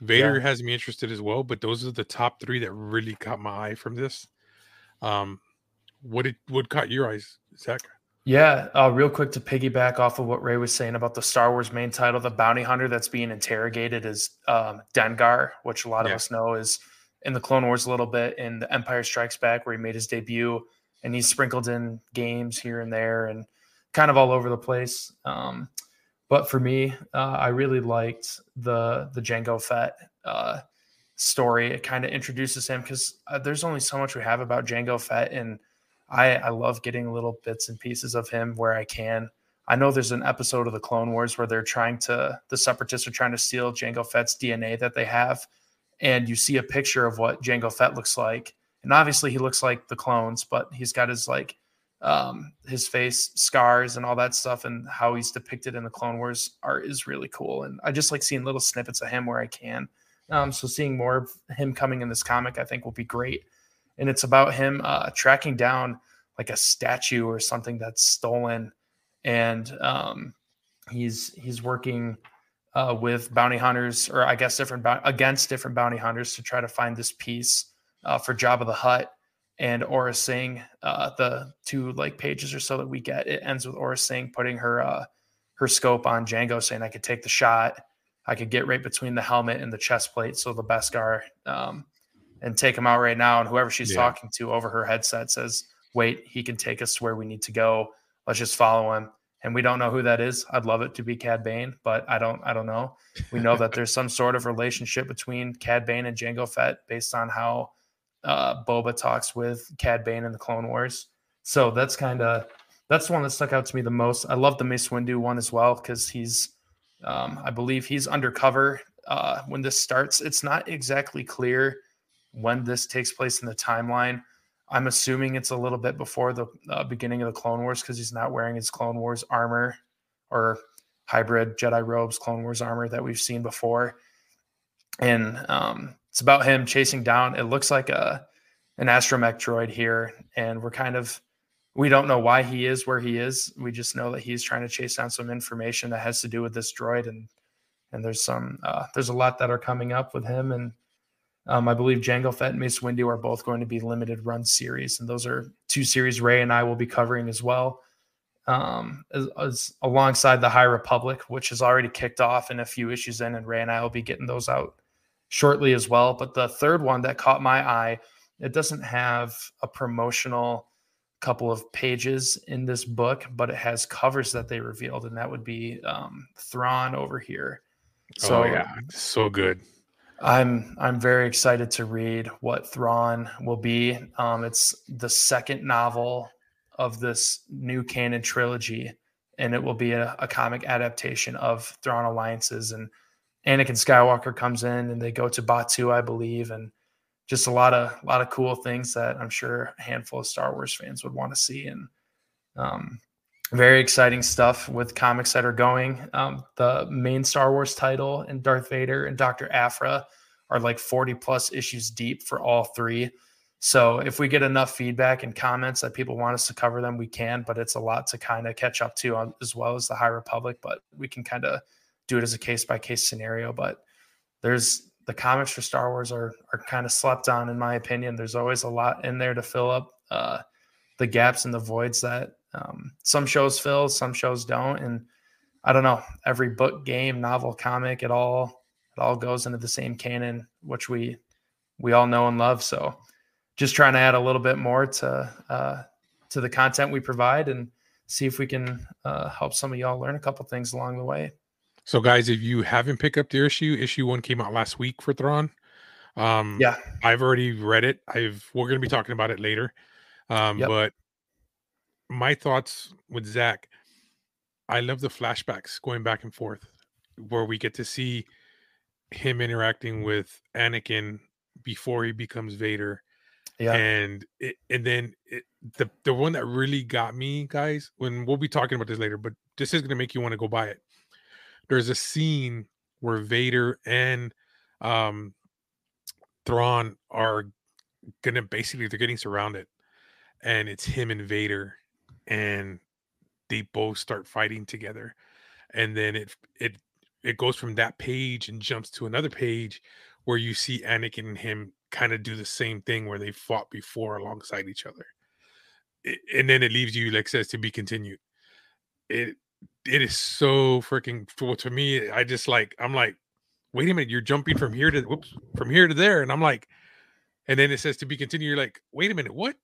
Vader Yeah. has me interested as well, but those are the top three that really caught my eye from this. Um, what did what caught your eyes, Zach? Yeah, uh, real quick to piggyback off of what Ray was saying about the Star Wars main title, the bounty hunter that's being interrogated is um, Dengar, which a lot of Yeah. us know is in the Clone Wars a little bit, in the Empire Strikes Back where he made his debut, and he's sprinkled in games here and there and kind of all over the place. Um, but for me, uh, I really liked the the Jango Fett uh, story. It kind of introduces him because uh, there's only so much we have about Jango Fett and I, I love getting little bits and pieces of him where I can. I know there's an episode of the Clone Wars where they're trying to, the separatists are trying to steal Jango Fett's DNA that they have. And you see a picture of what Jango Fett looks like. And obviously he looks like the clones, but he's got his like, um, his face scars and all that stuff and how he's depicted in the Clone Wars art is really cool. And I just like seeing little snippets of him where I can. Um, so seeing more of him coming in this comic, I think will be great and it's about him uh, tracking down like a statue or something that's stolen, and um, he's he's working uh, with bounty hunters, or I guess different against different bounty hunters to try to find this piece uh, for Jabba the Hutt and Aurra Sing. Uh, the two like pages or so that we get, it ends with Aurra Sing putting her uh, her scope on Jango, saying, "I could take the shot." I could get right between the helmet and the chest plate, so the Beskar um, and take him out right now. And whoever she's Yeah. talking to over her headset says, "Wait, he can take us to where we need to go. Let's just follow him." And we don't know who that is. I'd love it to be Cad Bane, but I don't. I don't know. We know that there's some sort of relationship between Cad Bane and Jango Fett based on how uh, Boba talks with Cad Bane in the Clone Wars. So that's kind of that's the one that stuck out to me the most. I love the Mace Windu one as well because he's, um, I believe he's undercover uh, when this starts. It's not exactly clear when this takes place in the timeline. I'm assuming it's a little bit before the uh, beginning of the Clone Wars because he's not wearing his Clone Wars armor or hybrid Jedi robes, Clone Wars armor that we've seen before. And um, it's about him chasing down. It looks like a an astromech droid here, and we're kind of we don't know why he is where he is. We just know that he's trying to chase down some information that has to do with this droid, and and there's some uh, there's a lot that are coming up with him, and um, I believe Jango Fett and Mace Windu are both going to be limited run series, and those are two series Ray and I will be covering as well, um, as, as alongside the High Republic, which has already kicked off and a few issues in, and Ray and I will be getting those out shortly as well. But the third one that caught my eye, it doesn't have a promotional couple of pages in this book, but it has covers that they revealed, and that would be um, Thrawn over here. So oh yeah, so good. I'm I'm very excited to read what Thrawn will be. Um, it's the second novel of this new canon trilogy, and it will be a, a comic adaptation of Thrawn Alliances. And Anakin Skywalker comes in and they go to Batuu, I believe, and just a lot of a lot of cool things that I'm sure a handful of Star Wars fans would want to see. And um, very exciting stuff with comics that are going. Um, the main Star Wars title and Darth Vader and Dr. Aphra are like 40 plus issues deep for all three. So if we get enough feedback and comments that people want us to cover them, we can, but it's a lot to kind of catch up to on, as well as the High Republic, but we can kind of do it as a case by case scenario. But there's the comics for Star Wars are are kind of slept on, in my opinion. There's always a lot in there to fill up uh, the gaps and the voids that um, some shows fill, some shows don't, and I don't know. Every book, game, novel, comic, it all it all goes into the same canon, which we we all know and love. So, just trying to add a little bit more to uh, to the content we provide, and see if we can uh, help some of y'all learn a couple things along the way. So, guys, if you haven't picked up the issue, issue one came out last week for Thrawn. Um, yeah, I've already read it. I've we're going to be talking about it later. Um, yep. But my thoughts with Zach, I love the flashbacks going back and forth where we get to see him interacting with Anakin before he becomes Vader. Yeah. And it, and then it, the the one that really got me, guys, when we'll be talking about this later, but this is going to make you want to go buy it. There's a scene where Vader and um Thrawn are gonna basically they're getting surrounded, and it's him and Vader, and they both start fighting together and then it it it goes from that page and jumps to another page where you see Anakin and him kind of do the same thing where they fought before alongside each other. It, and then it leaves you like says to be continued. It it is so freaking well to me. I just like I'm like, wait a minute, you're jumping from here to whoops from here to there, and I'm like, and then it says to be continued. You're like, wait a minute, what?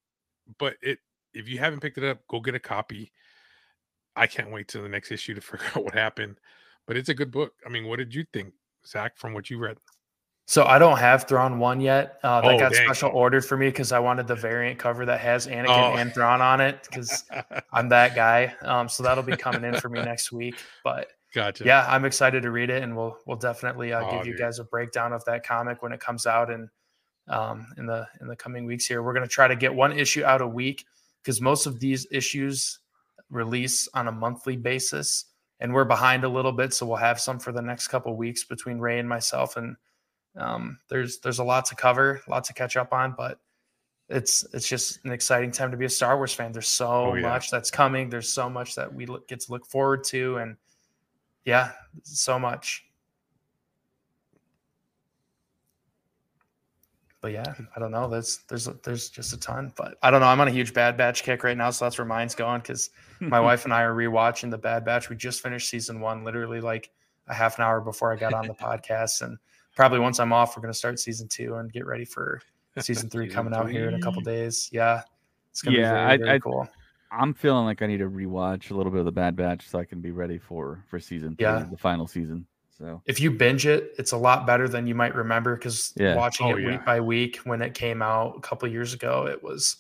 But it if you haven't picked it up, go get a copy. I can't wait till the next issue to figure out what happened. But it's a good book. I mean, what did you think, Zach, from what you read? So I don't have Thrawn one yet. Uh, that oh, got dang. special ordered for me because I wanted the variant cover that has Anakin oh. and Thrawn on it because I'm that guy. Um, so that'll be coming in for me next week. But gotcha. Yeah, I'm excited to read it, and we'll we'll definitely uh, oh, give you guys a breakdown of that comic when it comes out and um, in the in the coming weeks. Here, we're going to try to get one issue out a week because most of these issues release on a monthly basis and we're behind a little bit so we'll have some for the next couple weeks between ray and myself and um, there's there's a lot to cover a lot to catch up on but it's it's just an exciting time to be a star wars fan there's so oh, yeah. much that's coming there's so much that we look, get to look forward to and yeah so much but yeah, I don't know. There's there's there's just a ton, but I don't know. I'm on a huge Bad Batch kick right now, so that's where mine's going because my wife and I are rewatching the Bad Batch. We just finished season one, literally like a half an hour before I got on the podcast, and probably once I'm off, we're gonna start season two and get ready for season three season coming three. out here in a couple days. Yeah, it's gonna yeah, be very, very I, cool. I'm feeling like I need to rewatch a little bit of the Bad Batch so I can be ready for for season three, yeah. the final season. So if you binge it, it's a lot better than you might remember because yeah. watching oh, it yeah. week by week when it came out a couple years ago, it was.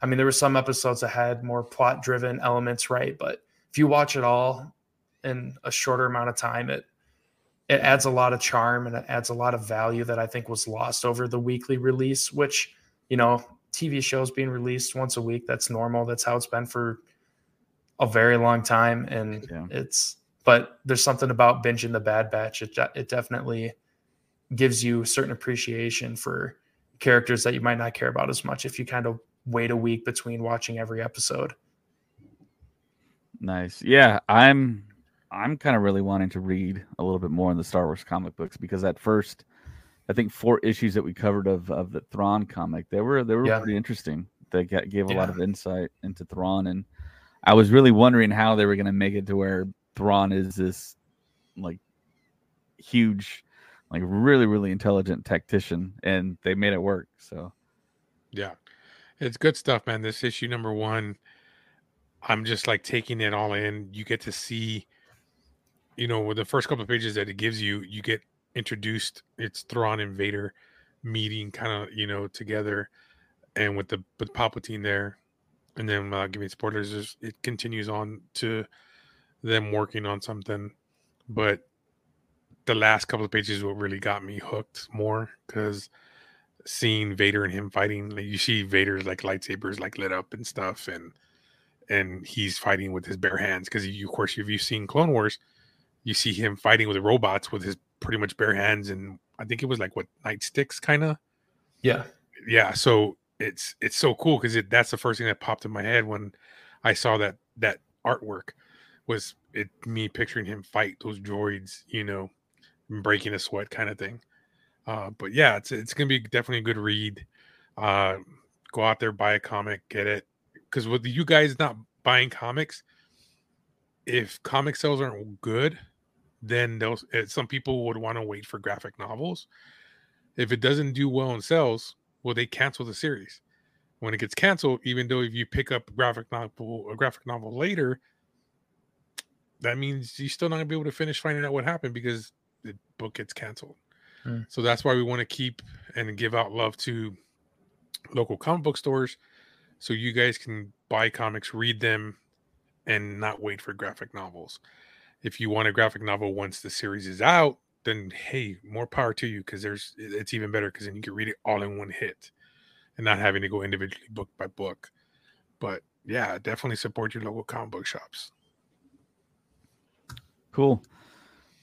I mean, there were some episodes that had more plot driven elements, right? But if you watch it all in a shorter amount of time, it it adds a lot of charm and it adds a lot of value that I think was lost over the weekly release. Which you know, TV shows being released once a week, that's normal. That's how it's been for a very long time, and yeah. it's but there's something about binging the Bad Batch. It, it definitely gives you certain appreciation for characters that you might not care about as much if you kind of wait a week between watching every episode. Nice. Yeah, I'm I'm kind of really wanting to read a little bit more in the Star Wars comic books because at first I think four issues that we covered of of the Thrawn comic, they were they were yeah. pretty interesting. They got, gave a yeah. lot of insight into Thrawn and I was really wondering how they were going to make it to where Thrawn is this like huge, like really, really intelligent tactician, and they made it work. So, yeah, it's good stuff, man. This issue number one, I'm just like taking it all in. You get to see, you know, with the first couple of pages that it gives you, you get introduced. It's Thrawn and Vader meeting, kind of, you know, together, and with the with Palpatine there, and then uh, giving spoilers, it continues on to them working on something. But the last couple of pages what really got me hooked more because seeing Vader and him fighting, like you see Vader's like lightsabers like lit up and stuff, and and he's fighting with his bare hands because of course if you've seen Clone Wars, you see him fighting with robots with his pretty much bare hands and I think it was like what nightsticks kind of. Yeah. Yeah. So it's it's so cool because that's the first thing that popped in my head when I saw that that artwork was it me picturing him fight those droids, you know, breaking a sweat kind of thing. Uh, but yeah, it's it's gonna be definitely a good read. Uh, go out there, buy a comic, get it. Because with you guys not buying comics, if comic sales aren't good, then those eh, some people would want to wait for graphic novels. If it doesn't do well in sales, well, they cancel the series. When it gets canceled, even though if you pick up a graphic novel a graphic novel later, that means you're still not gonna be able to finish finding out what happened because the book gets canceled. Hmm. So that's why we want to keep and give out love to local comic book stores so you guys can buy comics, read them, and not wait for graphic novels. If you want a graphic novel once the series is out, then hey, more power to you because there's it's even better because then you can read it all in one hit and not having to go individually book by book. But yeah, definitely support your local comic book shops. Cool.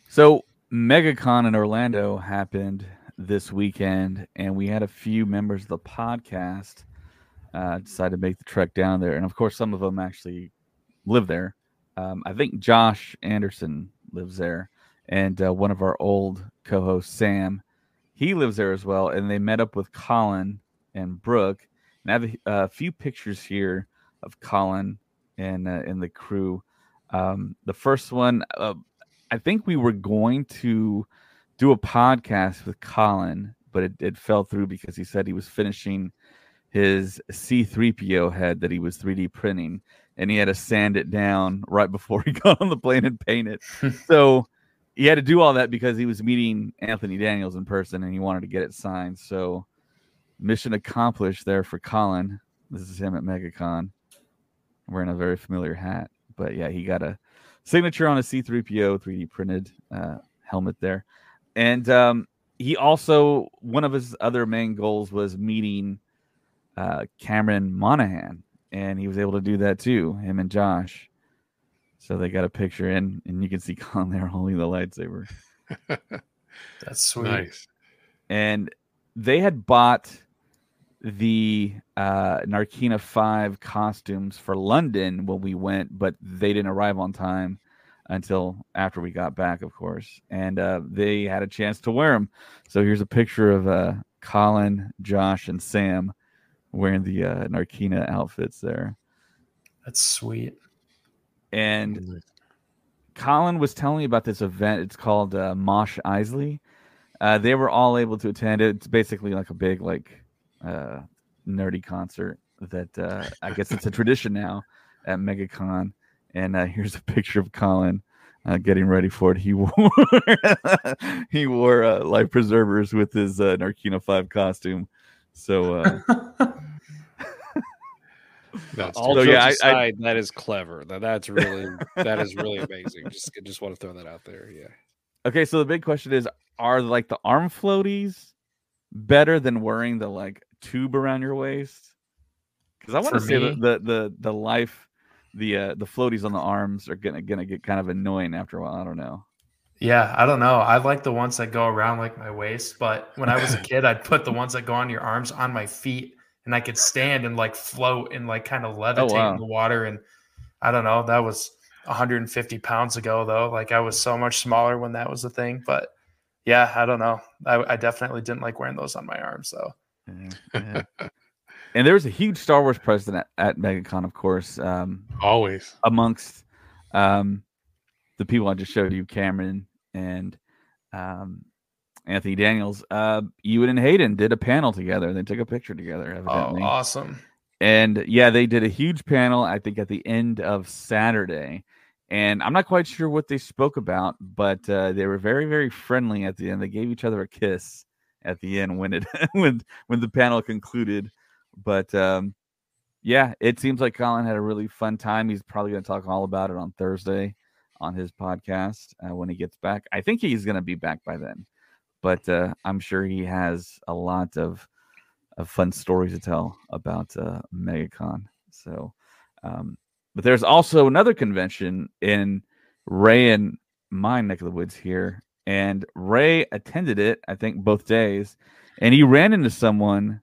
So MegaCon in Orlando happened this weekend, and we had a few members of the podcast uh, decide to make the trek down there. And of course, some of them actually live there. Um, I think Josh Anderson lives there, and uh, one of our old co-hosts, Sam, he lives there as well. And they met up with Colin and Brooke. And I have a, a few pictures here of Colin and uh, and the crew. Um, the first one, uh, I think we were going to do a podcast with Colin, but it, it fell through because he said he was finishing his C3PO head that he was 3D printing and he had to sand it down right before he got on the plane and paint it. so he had to do all that because he was meeting Anthony Daniels in person and he wanted to get it signed. So mission accomplished there for Colin. This is him at MegaCon wearing a very familiar hat. But yeah, he got a signature on a C3PO 3D printed uh, helmet there. And um, he also, one of his other main goals was meeting uh, Cameron Monaghan. And he was able to do that too, him and Josh. So they got a picture in, and you can see Colin there holding the lightsaber. That's sweet. Nice. And they had bought the uh, Narkina 5 costumes for London when we went, but they didn't arrive on time until after we got back, of course. And uh, they had a chance to wear them. So here's a picture of uh, Colin, Josh, and Sam wearing the uh, Narkina outfits there. That's sweet. And Colin was telling me about this event. It's called uh, Mos Eisley. Uh, they were all able to attend it. It's basically like a big, like, uh, nerdy concert that uh, I guess it's a tradition now at MegaCon. And uh, here's a picture of Colin uh, getting ready for it. He wore he wore uh, life preservers with his uh, Narkina Five costume. So. Uh, That's all so, yeah, aside, I, I, that is clever. That that's really that is really amazing. Just just want to throw that out there. Yeah. Okay, so the big question is: Are like the arm floaties better than wearing the like tube around your waist? Because I want to say the, the the the life the uh the floaties on the arms are gonna gonna get kind of annoying after a while. I don't know. Yeah, I don't know. I like the ones that go around like my waist, but when I was a kid, I'd put the ones that go on your arms on my feet, and I could stand and like float and like kind of oh, levitate oh, wow. in the water. And I don't know. That was 150 pounds ago, though. Like I was so much smaller when that was a thing. But yeah, I don't know. I, I definitely didn't like wearing those on my arms, though. Yeah, yeah. and there was a huge Star Wars president at, at MegaCon, of course. Um, Always amongst um, the people I just showed you, Cameron and um, Anthony Daniels. Uh, Ewan and Hayden did a panel together. They took a picture together. Evidently. Oh, awesome! And yeah, they did a huge panel. I think at the end of Saturday. And I'm not quite sure what they spoke about, but uh, they were very, very friendly at the end. They gave each other a kiss at the end when it when when the panel concluded. But um, yeah, it seems like Colin had a really fun time. He's probably going to talk all about it on Thursday on his podcast uh, when he gets back. I think he's going to be back by then, but uh, I'm sure he has a lot of, of fun stories to tell about uh, MegaCon. So, um, but there's also another convention in Ray and my neck of the woods here, and Ray attended it. I think both days, and he ran into someone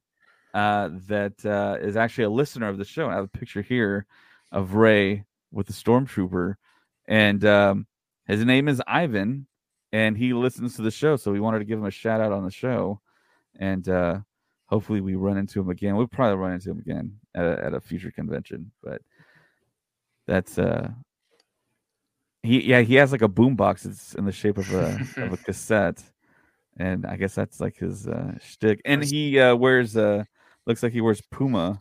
uh, that uh, is actually a listener of the show. I have a picture here of Ray with the stormtrooper, and um, his name is Ivan, and he listens to the show. So we wanted to give him a shout out on the show, and uh, hopefully we run into him again. We'll probably run into him again at a, at a future convention, but that's uh he yeah he has like a boombox. It's in the shape of a of a cassette, and I guess that's like his uh shtick. And he uh wears uh looks like he wears Puma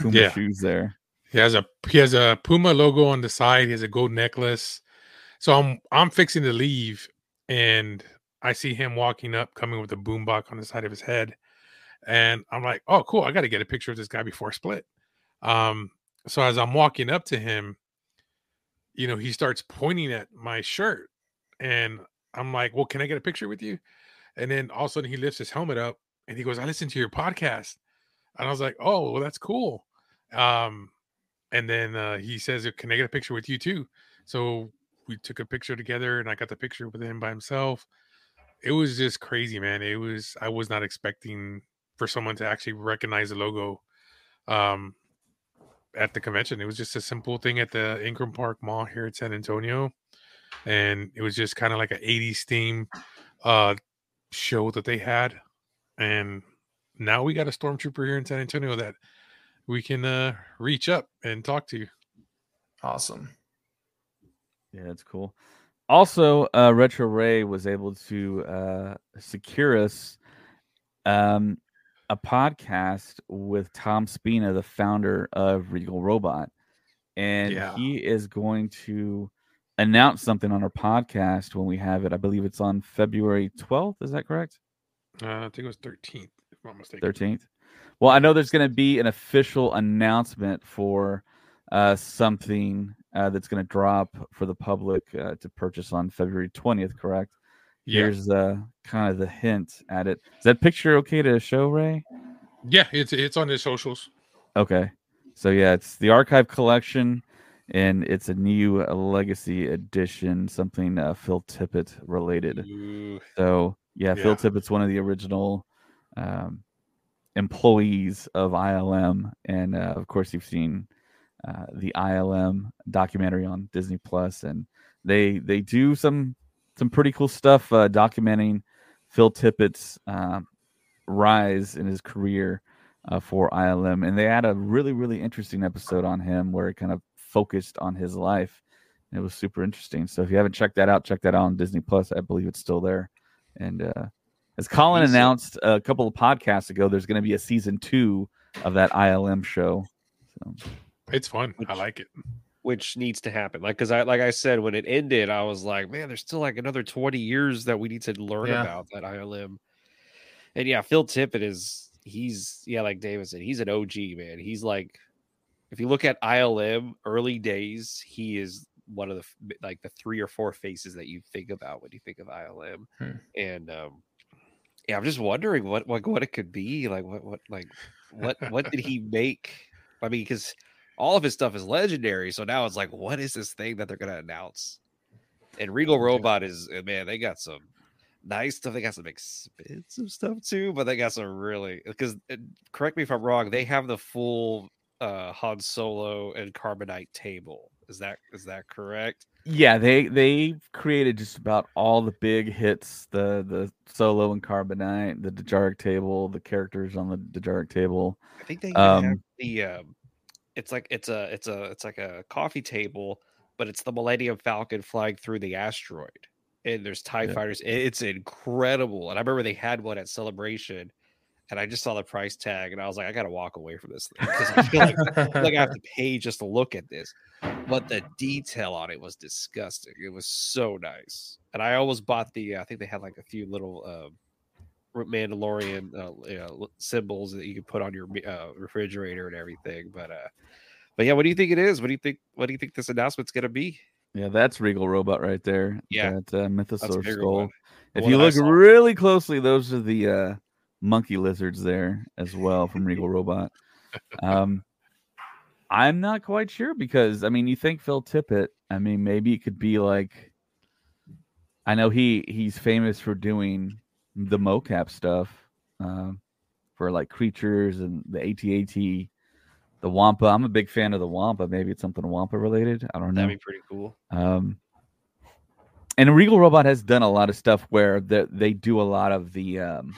Puma Yeah. shoes there. He has a he has a Puma logo on the side. He has a gold necklace. So I'm I'm fixing to leave, and I see him walking up, coming with a boombox on the side of his head, and I'm like, oh, cool. I got to get a picture of this guy before split. Um, so as I'm walking up to him, you know, he starts pointing at my shirt, and I'm like, well, can I get a picture with you? And then all of a sudden he lifts his helmet up and he goes, I listened to your podcast, and I was like, oh, well, that's cool. Um, and then uh, he says, "Can I get a picture with you too?" So we took a picture together, and I got the picture with him by himself. It was just crazy, man. It was I was not expecting for someone to actually recognize the logo um, at the convention. It was just a simple thing at the Ingram Park Mall here in San Antonio, and it was just kind of like an '80s theme uh, show that they had, and now we got a stormtrooper here in San Antonio that we can uh reach up and talk to. You. Awesome. Yeah, that's cool. Also, uh, Retro Ray was able to uh, secure us um, a podcast with Tom Spina, the founder of Regal Robot, and Yeah. he is going to announce something on our podcast when we have it. I believe it's on February twelfth. Is that correct? Uh, I think it was 13th, if I'm not mistaken. 13th. Well, I know there's going to be an official announcement for uh, something uh, that's going to drop for the public uh, to purchase on February 20th, correct? Yeah, Here's uh, kind of the hint at it. Is that picture okay to show, Ray? yeah, it's it's on his socials. Okay. So, yeah, it's the archive collection, and it's a new legacy edition, something uh, Phil Tippett related. Ooh, So yeah, Phil Yeah. Tippett's one of the original um, employees of ILM, and uh, of course you've seen uh, the ILM documentary on Disney Plus, and they they do some some pretty cool stuff uh, documenting Phil Tippett's um, rise in his career uh, for ILM, and they had a really really interesting episode on him where it kind of focused on his life. It was super interesting. So if you haven't checked that out, check that out on Disney Plus. I believe it's still there. And uh, as Colin He's announced a couple of podcasts ago, there's going to be a season two of that ILM show. So it's fun. I like it. which needs to happen. Like, because I, like I said, when it ended, I was like, man, there's still like another 20 years that we need to learn Yeah. about that ILM. And yeah, Phil Tippett is, he's, yeah, like David said, he's an OG, man. He's like, if you look at ILM early days, he is one of the, like the three or four faces that you think about when you think of ILM. Hmm. And, um, yeah, I'm just wondering what, what, what it could be. Like, what, what, like, what, what did he make? I mean, because all of his stuff is legendary. So now it's like, what is this thing that they're gonna announce? And Regal Robot is uh, man, they got some nice stuff. They got some expensive stuff too, but they got some really because correct me if I'm wrong, they have the full uh Han Solo and Carbonite table. Is that is that correct? Yeah, they they created just about all the big hits: the the solo and carbonite, the Dejarik table, the characters on the Dejarik table. I think they even have Um, the um it's like it's a it's a it's like a coffee table, but it's the Millennium Falcon flying through the asteroid. And there's TIE Yeah. fighters. It's incredible. And I remember they had one at celebration and I just saw the price tag and I was like, I gotta walk away from this thing because I feel like, I feel like I have to pay just to look at this. But the detail on it was disgusting. It was so nice. And I always bought the I think they had like a few little um Mandalorian uh, you know, symbols that you can put on your uh, refrigerator and everything. But uh, but yeah, what do you think it is? What do you think? What do you think this announcement's gonna be? Yeah, that's Regal Robot right there. Yeah. that uh, Mythosaur skull. If you look really closely, those are the uh, monkey lizards there as well from Regal Robot. Um, I'm not quite sure because I mean, you think Phil Tippett? I mean, maybe it could be like. I know he he's famous for doing the mocap stuff um, for like creatures and the ATAT, the Wampa. I'm a big fan of the Wampa. Maybe it's something Wampa related. I don't know. That'd be pretty cool. Um, and Regal Robot has done a lot of stuff where the, they do a lot of the um,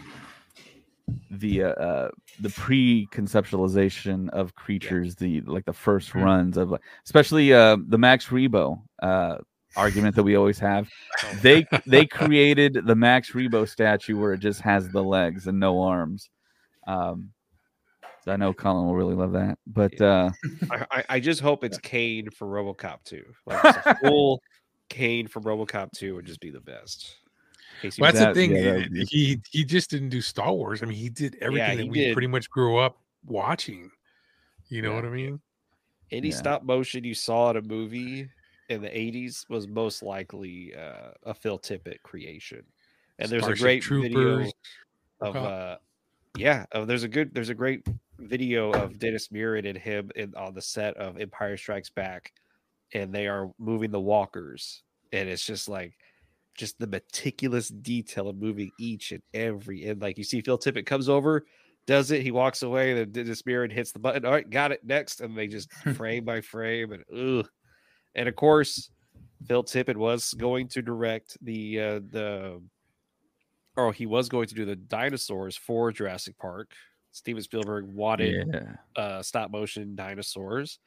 the uh, the pre-conceptualization of creatures, the like the first Hmm. runs of, like- especially uh, the Max Rebo uh, argument that we always have. Oh. They they created the Max Rebo statue where it just has the legs and no arms. Um, I know Colin will really love that, but uh, I, I, just hope it's Cain for RoboCop 2. Like full Cain from RoboCop 2 would just be the best. Well, that's That- the thing. yeah, that would he he just didn't do Star Wars. I mean, he did everything he that we did. pretty much grew up watching. You know Yeah. what I mean? any Yeah. stop motion you saw in a movie in the 80s was most likely uh, a Phil Tippett creation. And there's Starship a great video of uh yeah, uh, there's a good there's a great video of Dennis Muren and him in, on the set of Empire Strikes Back and they are moving the walkers and it's just like just the meticulous detail of moving each and every and like you see Phil Tippett comes over does it he walks away then Dennis Muren hits the button all right got it next and they just frame by frame and ugh. and of course Phil Tippett was going to direct the uh the or he was going to do the dinosaurs for Jurassic Park. Steven Spielberg wanted yeah. uh, stop motion dinosaurs,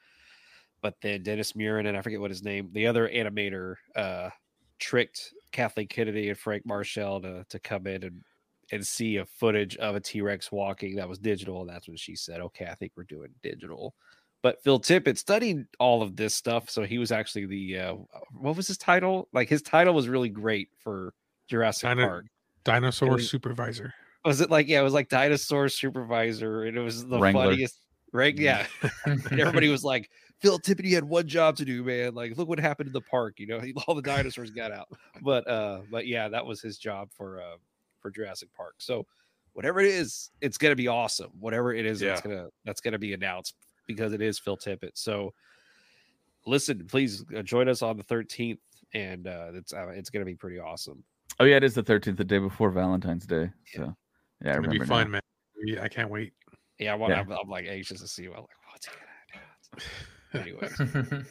but then Dennis Muren and I forget what his name, the other animator, uh, tricked Kathleen Kennedy and Frank Marshall to to come in and and see a footage of a T Rex walking that was digital, and that's when she said, "Okay, I think we're doing digital." But Phil Tippett studied all of this stuff, so he was actually the uh, what was his title? Like his title was really great for Jurassic Dino- Park. Dinosaur was- supervisor. Was it like yeah? It was like dinosaur supervisor, and it was the Wrangler. funniest. Right? Yeah. and everybody was like, "Phil Tippett, you had one job to do, man. Like, look what happened in the park. You know, all the dinosaurs got out." But uh, but yeah, that was his job for uh for Jurassic Park. So whatever it is, it's gonna be awesome. Whatever it is, that's gonna that's gonna be announced because it is Phil Tippett. So listen, please uh, join us on the 13th, and uh, it's uh, it's gonna be pretty awesome. Oh yeah, it is the 13th, the day before Valentine's Day. So yeah, I It's gonna remember be now. fun, man. I can't wait. Yeah, I want, Yeah. I'm, I'm like anxious to see. What, like, what's he gonna do? Anyways,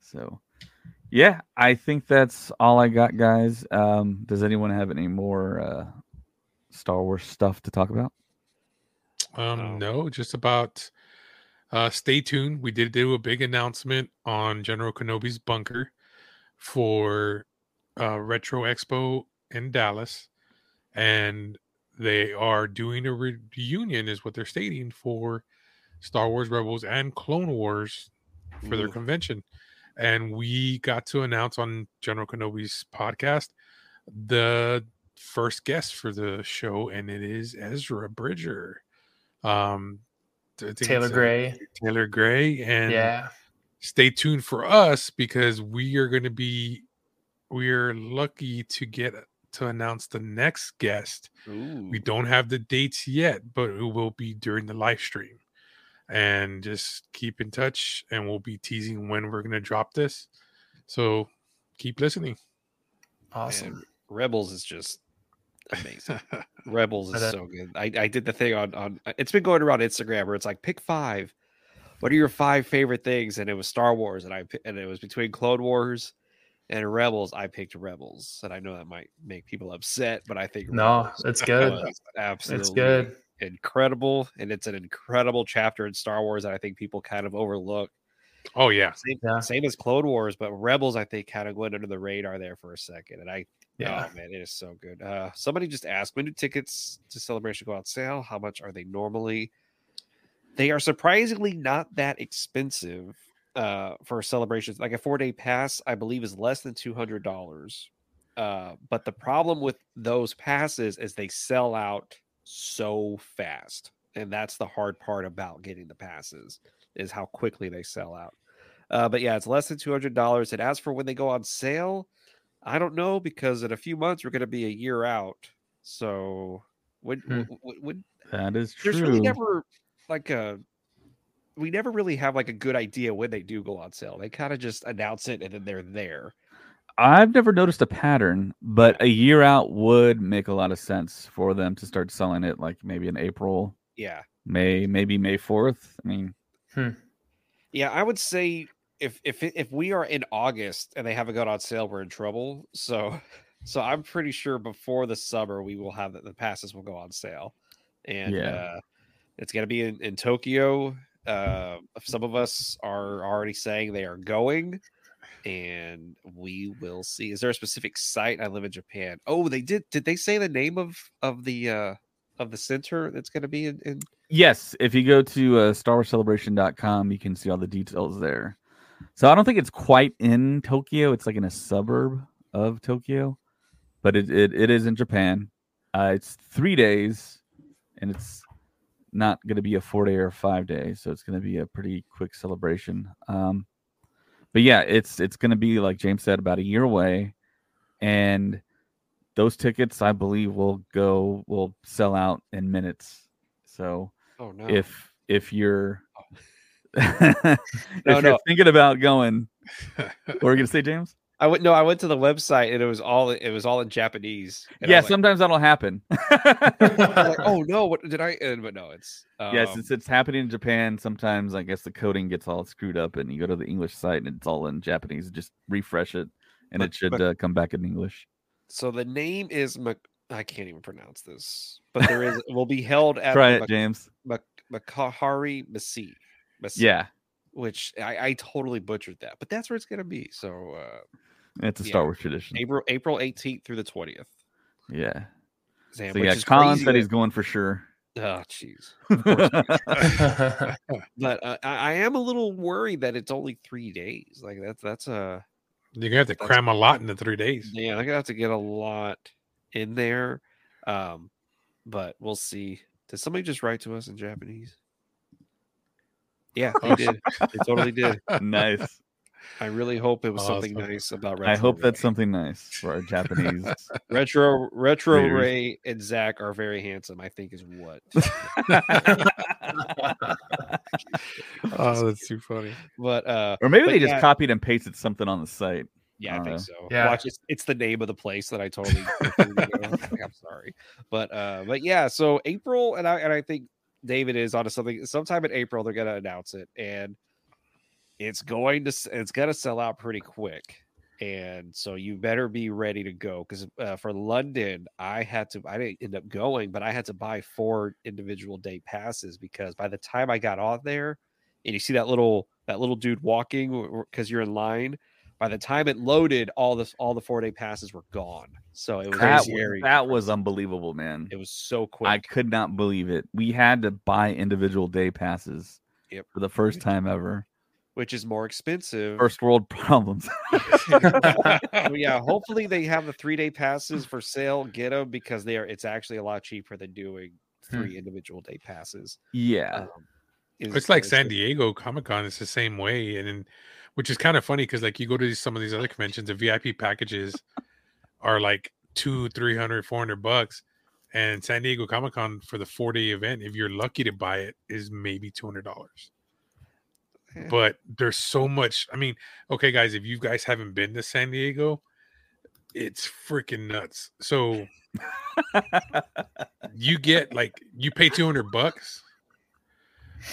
So, yeah, I think that's all I got, guys. Um, does anyone have any more uh, Star Wars stuff to talk about? Um, Oh. no, just about. Uh, stay tuned. We did do a big announcement on General Kenobi's bunker for uh, Retro Expo in Dallas, and they are doing a reunion, is what they're stating for Star Wars Rebels and Clone Wars for their convention. And we got to announce on General Kenobi's podcast the first guest for the show, and it is Ezra Bridger. Um, Taylor Gray. Taylor Gray, and Yeah. stay tuned for us because we are going to be we are lucky to get to announce the next guest. Ooh. We don't have the dates yet, but it will be during the live stream. And just keep in touch and we'll be teasing when we're going to drop this. So keep listening. Awesome. Man, Rebels is just amazing. Rebels is so good. I, I did the thing on on it's been going around Instagram where it's like pick five. What are your five favorite things? And it was Star Wars, and I and it was between Clone Wars and Rebels. I picked Rebels, and I know that might make people upset, but I think No, Rebels it's good. absolutely It's good. incredible, and it's an incredible chapter in Star Wars that I think people kind of overlook. Oh, yeah. Same, Yeah. same as Clone Wars, but Rebels I think kind of went under the radar there for a second, and I Yeah. Oh man, it is so good. Uh, somebody just asked, when do tickets to Celebration go on sale? How much are they normally? They are surprisingly not that expensive uh, for celebrations. Like a four day pass, I believe, is less than two hundred dollars. Uh, but the problem with those passes is they sell out so fast, and that's the hard part about getting the passes is how quickly they sell out. Uh, but yeah, it's less than two hundred dollars. And as for when they go on sale, I don't know because in a few months we're going to be a year out. So when, Hmm. That is there's true. really never like a we never really have like a good idea when they do go on sale. They kind of just announce it and then they're there. I've never noticed a pattern, but a year out would make a lot of sense for them to start selling it like maybe in April, Yeah. May, maybe May 4th. I mean, hmm. Yeah, I would say if if if we are in August and they haven't gone on sale, we're in trouble. So so I'm pretty sure before the summer we will have the, the passes will go on sale, and Yeah. uh, it's gonna be in, in Tokyo. Uh, some of us are already saying they are going, and we will see. Is there a specific site? I live in Japan. Oh, they did. Did they say the name of of the uh of the center that's gonna be in? in yes, if you go to uh, StarWarsCelebration.com, you can see all the details there. So I don't think it's quite in Tokyo. It's like in a suburb of Tokyo, but it, it, it is in Japan. Uh, it's three days, and it's not going to be a four day or five day, so it's going to be a pretty quick celebration. Um, but yeah, it's it's going to be like James said, about a year away, and those tickets, I believe, will go will sell out in minutes. So oh no! if if you're if No, you're no. thinking about going, what are you gonna say, James? I went no, I went to the website and it was all it was all in Japanese. Yeah, like, sometimes that'll happen. Like, oh no, what did I? And, but no, it's um, yes, it's it's happening in Japan. Sometimes I guess the coding gets all screwed up, and you go to the English site and it's all in Japanese. Just refresh it, and But- it should but- uh, come back in English. so the name is Mak- I can't even pronounce this, but there is will be held at Try it, Mak- James. Mak- Makahari Masi. Masi, Yeah, which I, I totally butchered that, but that's where it's gonna be. So uh, it's a Yeah. Star Wars tradition. April April 18th through the 20th. Yeah. Sam, So yeah, is Colin said he's going for sure. Oh, jeez. But uh, I, I am a little worried that it's only three days. Like that's that's a You're gonna have to cram a lot in the three days. yeah. I'm gonna have to get a lot in there. Um, but we'll see. Did somebody just write to us in Japanese? Yeah, they did. They totally did. nice. I really hope it was something Awesome. nice about. I hope Retro that's something nice for our Japanese. Retro Retro readers. Ray and Zach are very handsome. I think is what. Oh, that's too funny. but uh, or maybe But they just copied and pasted something on the site. Yeah, I think Uh, so. Yeah. Watch it's, it's the name of the place that I totally I'm sorry. But uh but yeah, so April and I and I think David is onto something sometime in April they're gonna announce it and it's going to it's gonna sell out pretty quick. And so you better be ready to go because uh, for London, I had to I didn't end up going, but I had to buy four individual day passes because by the time I got on there, and you see that little that little dude walking because you're in line, by the time it loaded, all this all the four day passes were gone. So it was That, was, that was unbelievable, man. it was so quick. I could not believe it. We had to buy individual day passes Yep. for the first time ever. Which is more expensive. First world problems. Yeah, hopefully they have the three day passes for sale. Get them because they are. It's actually a lot cheaper than doing Hmm. three individual day passes. yeah. Um, is- It's like is- San Diego Comic Con. It's the same way, and then, which is kind of funny because like you go to these, some of these other conventions, the VIP packages are like two, three hundred, four hundred bucks, and San Diego Comic Con for the four day event, if you're lucky to buy it, is maybe two hundred dollars. Yeah. But there's so much. I mean, okay, guys, if you guys haven't been to San Diego, it's freaking nuts. So you get like you pay 200 bucks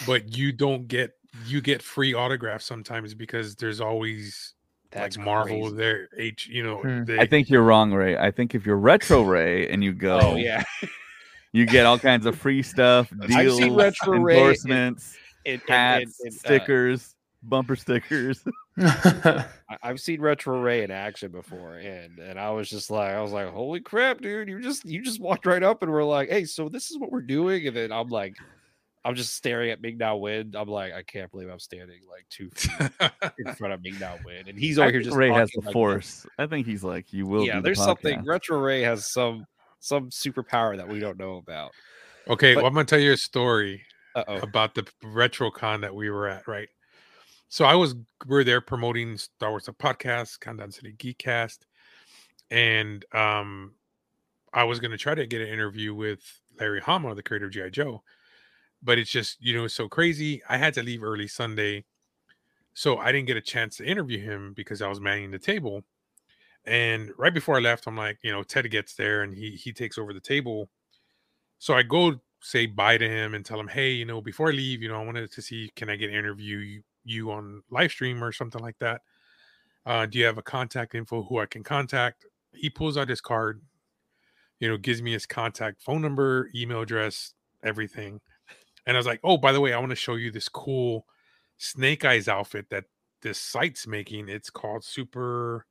but you don't get you get free autographs sometimes because there's always That's like marvel crazy. there h you know Hmm. they, I think you're wrong, Ray. I think if you're retro Ray and you go, Oh yeah, you get all kinds of free stuff, I've deals, seen Retro endorsements, and, and- hats, and- and, uh, stickers, bumper stickers. I- I've seen Retro Ray in action before, and and I was just like, I was like, holy crap, dude! You just you just walked right up and we're like, hey, so this is what we're doing, and then I'm like, I'm just staring at Ming Na Wen. I'm like, I can't believe I'm standing like two feet in front of Ming Na Wen, and he's I over here just Ray has talking the like this. force. I think he's like, you will. Yeah, do the there's something. Retro Ray has some some superpower that we don't know about. okay but- well i'm gonna tell you a story Uh oh. about the retro con that we were at right so I was we are there promoting Star Wars a podcast, Countdown City Geekcast, and um, I was gonna try to get an interview with Larry Hama, the creator of GI Joe, but it's just you know it's so crazy. I had to leave early Sunday, so I didn't get a chance to interview him because I was manning the table. And right before I left, I'm like, you know, Ted gets there and he he takes over the table. So I go say bye to him and tell him, hey, you know, before I leave, you know, I wanted to see can I get an interview you, you on live stream or something like that. Uh, do you have a contact info who I can contact? He pulls out his card, you know, gives me his contact phone number, email address, everything. And I was like, oh, by the way, I want to show you this cool Snake Eyes outfit that this site's making. It's called Super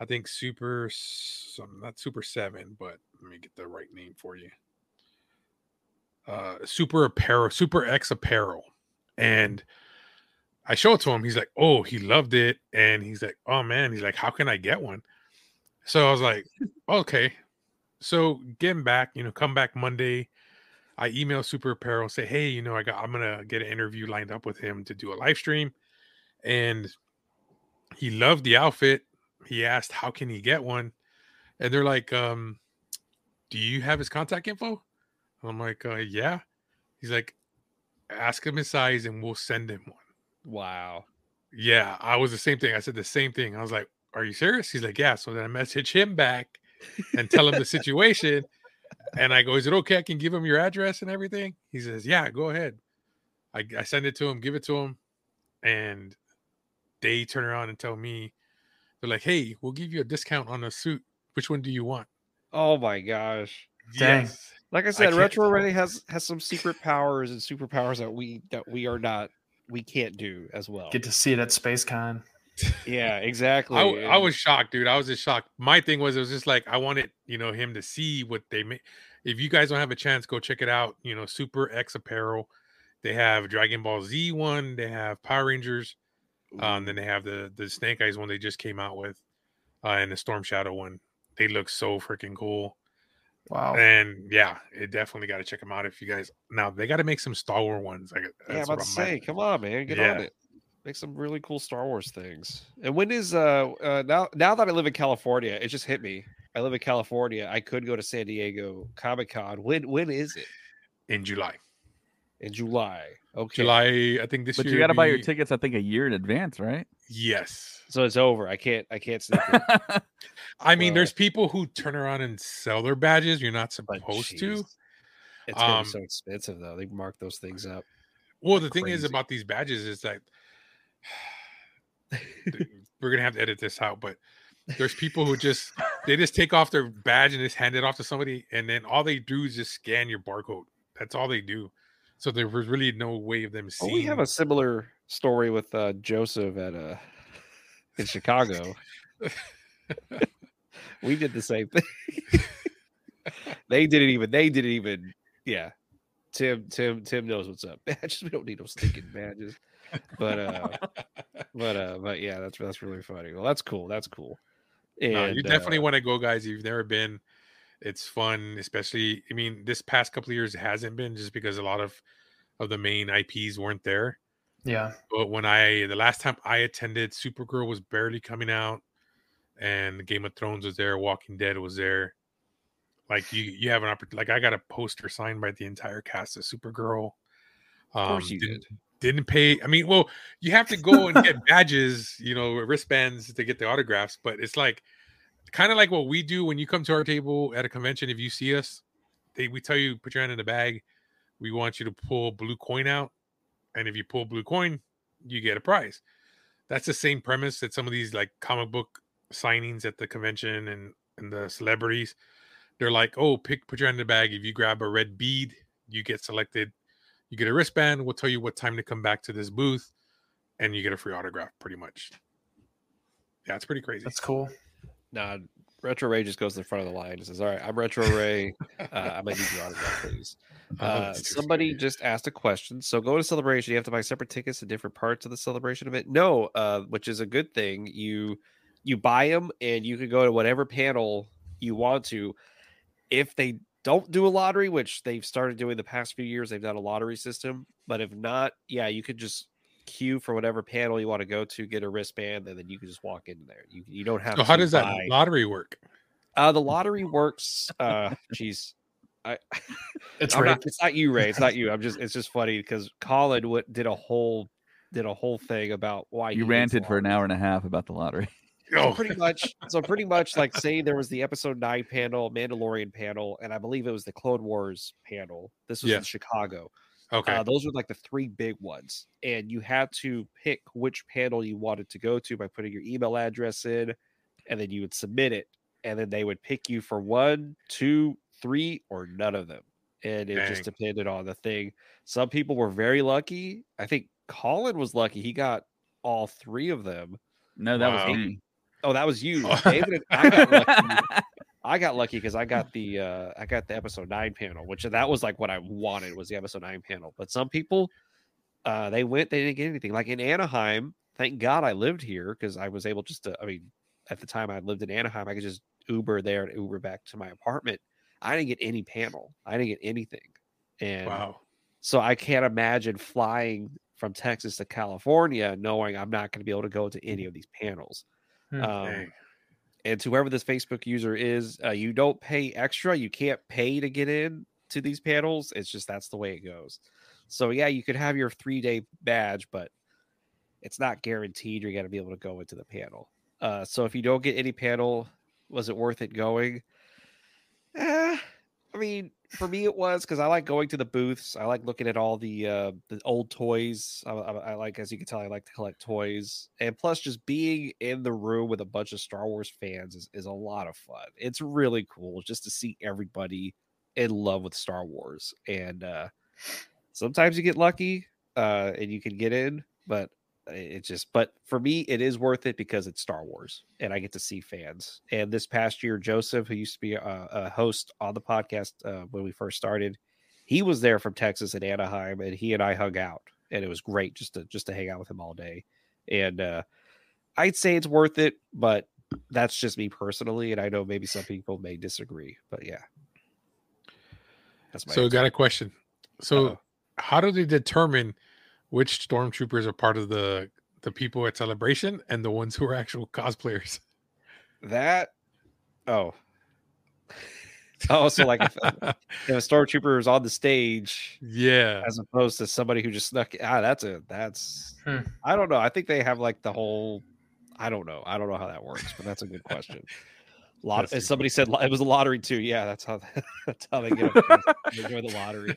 I think Super, some not Super Seven, but let me get the right name for you. Uh, Super Apparel, Super X Apparel, and I show it to him. He's like, "Oh, he loved it," and he's like, "Oh man," he's like, "How can I get one?" So I was like, "Okay." So getting back, you know, come back Monday. I email Super Apparel, say, "Hey, you know, I got, I'm gonna get an interview lined up with him to do a live stream," and he loved the outfit he asked how can he get one and they're like um do you have his contact info i'm like uh, yeah. He's like ask him his size and we'll send him one. Wow. Yeah i was the same thing. I said the same thing. I was like are you serious? He's like yeah. So then i message him back and tell him the situation. And i go is it okay i can give him your address and everything? He says yeah go ahead. I, I send it to him give it to him and they turn around and tell me they're like, "Hey, we'll give you a discount on a suit. Which one do you want?" Oh my gosh! Yes. Like I said, Retro Ray has has some secret powers and superpowers that we that we are not we can't do as well. Get to see it at SpaceCon. Yeah, exactly. I, I was shocked, dude. I was just shocked. My thing was, it was just like I wanted, you know, him to see what they make. If you guys don't have a chance, go check it out. You know, Super X Apparel. They have Dragon Ball Z one. They have Power Rangers. Um, then they have the the Snake Eyes one they just came out with, uh, and the Storm Shadow one. They look so freaking cool. Wow. And yeah, it definitely got to check them out if you guys. Now they got to make some Star Wars ones. Like, yeah, I'm about to say, come on, man, get yeah. on it. Make some really cool Star Wars things. And when is uh, uh now now that I live in California, it just hit me. I live in California. I could go to San Diego Comic Con. When when is it? In July. In July. Okay. July, I think this year. but year. you got to be... buy your tickets, I think, a year in advance, right? Yes. So it's over. I can't. I can't. I mean, well, there's people who turn around and sell their badges. You're not supposed to. It's um, so expensive though. They mark those things up. Well, the Crazy. thing is about these badges is that we're gonna have to edit this out, but there's people who just they just take off their badge and just hand it off to somebody, and then all they do is just scan your barcode. That's all they do. So there was really no way of them seeing. Well, we have a similar story with uh, Joseph at uh, in Chicago. we did the same thing. they didn't even. They didn't even. Yeah. Tim. Tim. Tim knows what's up. Badges. We don't need no stinking badges. But uh, but uh, but yeah, that's that's really funny. Well, that's cool. That's cool. And, no, you definitely uh, want to go, guys. If you've never been, it's fun, especially. I mean, this past couple of years it hasn't been just because a lot of of the main IPs weren't there. Yeah. But when I the last time I attended, Supergirl was barely coming out, and Game of Thrones was there, Walking Dead was there. Like you, you have an opportunity. Like I got a poster signed by the entire cast of Supergirl. Um, of course you didn't, did. Didn't pay. I mean, well, you have to go and get badges, you know, wristbands to get the autographs. But it's like kind of like what we do when you come to our table at a convention. If you see us, they we tell you put your hand in the bag. We want you to pull blue coin out, and if you pull blue coin, you get a prize. That's the same premise that some of these like comic book signings at the convention and and the celebrities. They're like, oh, pick put your hand in the bag. If you grab a red bead, you get selected. You get a wristband. We'll tell you what time to come back to this booth, and you get a free autograph. Pretty much. Yeah, it's pretty crazy. That's cool. Nah, Retro Ray just goes to the front of the line and says, "All right, I'm Retro Ray. Uh, I might need your autograph, please." Oh, uh, somebody just asked a question. So, go to celebration. You have to buy separate tickets to different parts of the celebration event. No, uh, which is a good thing. You you buy them and you can go to whatever panel you want to. If they don't do a lottery, which they've started doing the past few years, they've done a lottery system. But if not, yeah, you could just queue for whatever panel you want to go to, get a wristband, and then you can just walk in there. You you don't have. So to how does that lottery work? Uh, the lottery works. Uh, jeez, I. It's I'm not, it's not you, Ray. It's not you. I'm just. It's just funny because Colin w- did a whole did a whole thing about why You ranted for an hour and a half about the lottery. So Oh, pretty much, so pretty much like say there was the episode nine panel, Mandalorian panel, and I believe it was the Clone Wars panel. This was Yeah. in Chicago. Okay. Uh, those were like the three big ones, and you had to pick which panel you wanted to go to by putting your email address in, and then you would submit it, and then they would pick you for one, two, three, or none of them, and it just depended on the thing. Some people were very lucky. I think Colin was lucky; he got all three of them. No, that Wow. was me. Oh, that was you, David. and- I got lucky. I got lucky because I got the uh I got the episode nine panel, which that was like what I wanted was the episode nine panel. But some people uh they went, they didn't get anything. Like in Anaheim, thank God I lived here because I was able just to I mean, at the time I lived in Anaheim, I could just Uber there and Uber back to my apartment. I didn't get any panel. I didn't get anything. And wow. so I can't imagine flying from Texas to California knowing I'm not going to be able to go to any of these panels. Hmm. Um. And to whoever this Facebook user is, uh, you don't pay extra. You can't pay to get in to these panels. It's just that's the way it goes. So yeah, you could have your three day badge, but it's not guaranteed you're going to be able to go into the panel. Uh, so if you don't get any panel, was it worth it going? Eh, I mean, for me it was because I like going to the booths. I like looking at all the uh, the old toys. I, I, I like, as you can tell, I like to collect toys, and plus, just being in the room with a bunch of Star Wars fans is, is a lot of fun. It's really cool just to see everybody in love with Star Wars, and uh, sometimes you get lucky uh, and you can get in, but it just but for me it is worth it because it's star wars and i get to see fans and this past year joseph who used to be a, a host on the podcast uh, when we first started he was there from texas and anaheim and he and i hung out and it was great just to just to hang out with him all day and uh i'd say it's worth it but that's just me personally and i know maybe some people may disagree but yeah that's my So, answer. got a question. So, Uh-oh. how do they determine which stormtroopers are part of the the people at celebration and the ones who are actual cosplayers? that oh oh so like if, if a stormtrooper is on the stage yeah. as opposed to somebody who just snuck ah that's a that's Hmm. i don't know i think they have like the whole i don't know i don't know how that works but that's a good question lot as somebody said it was a lottery too yeah that's how that's how they get enjoy the lottery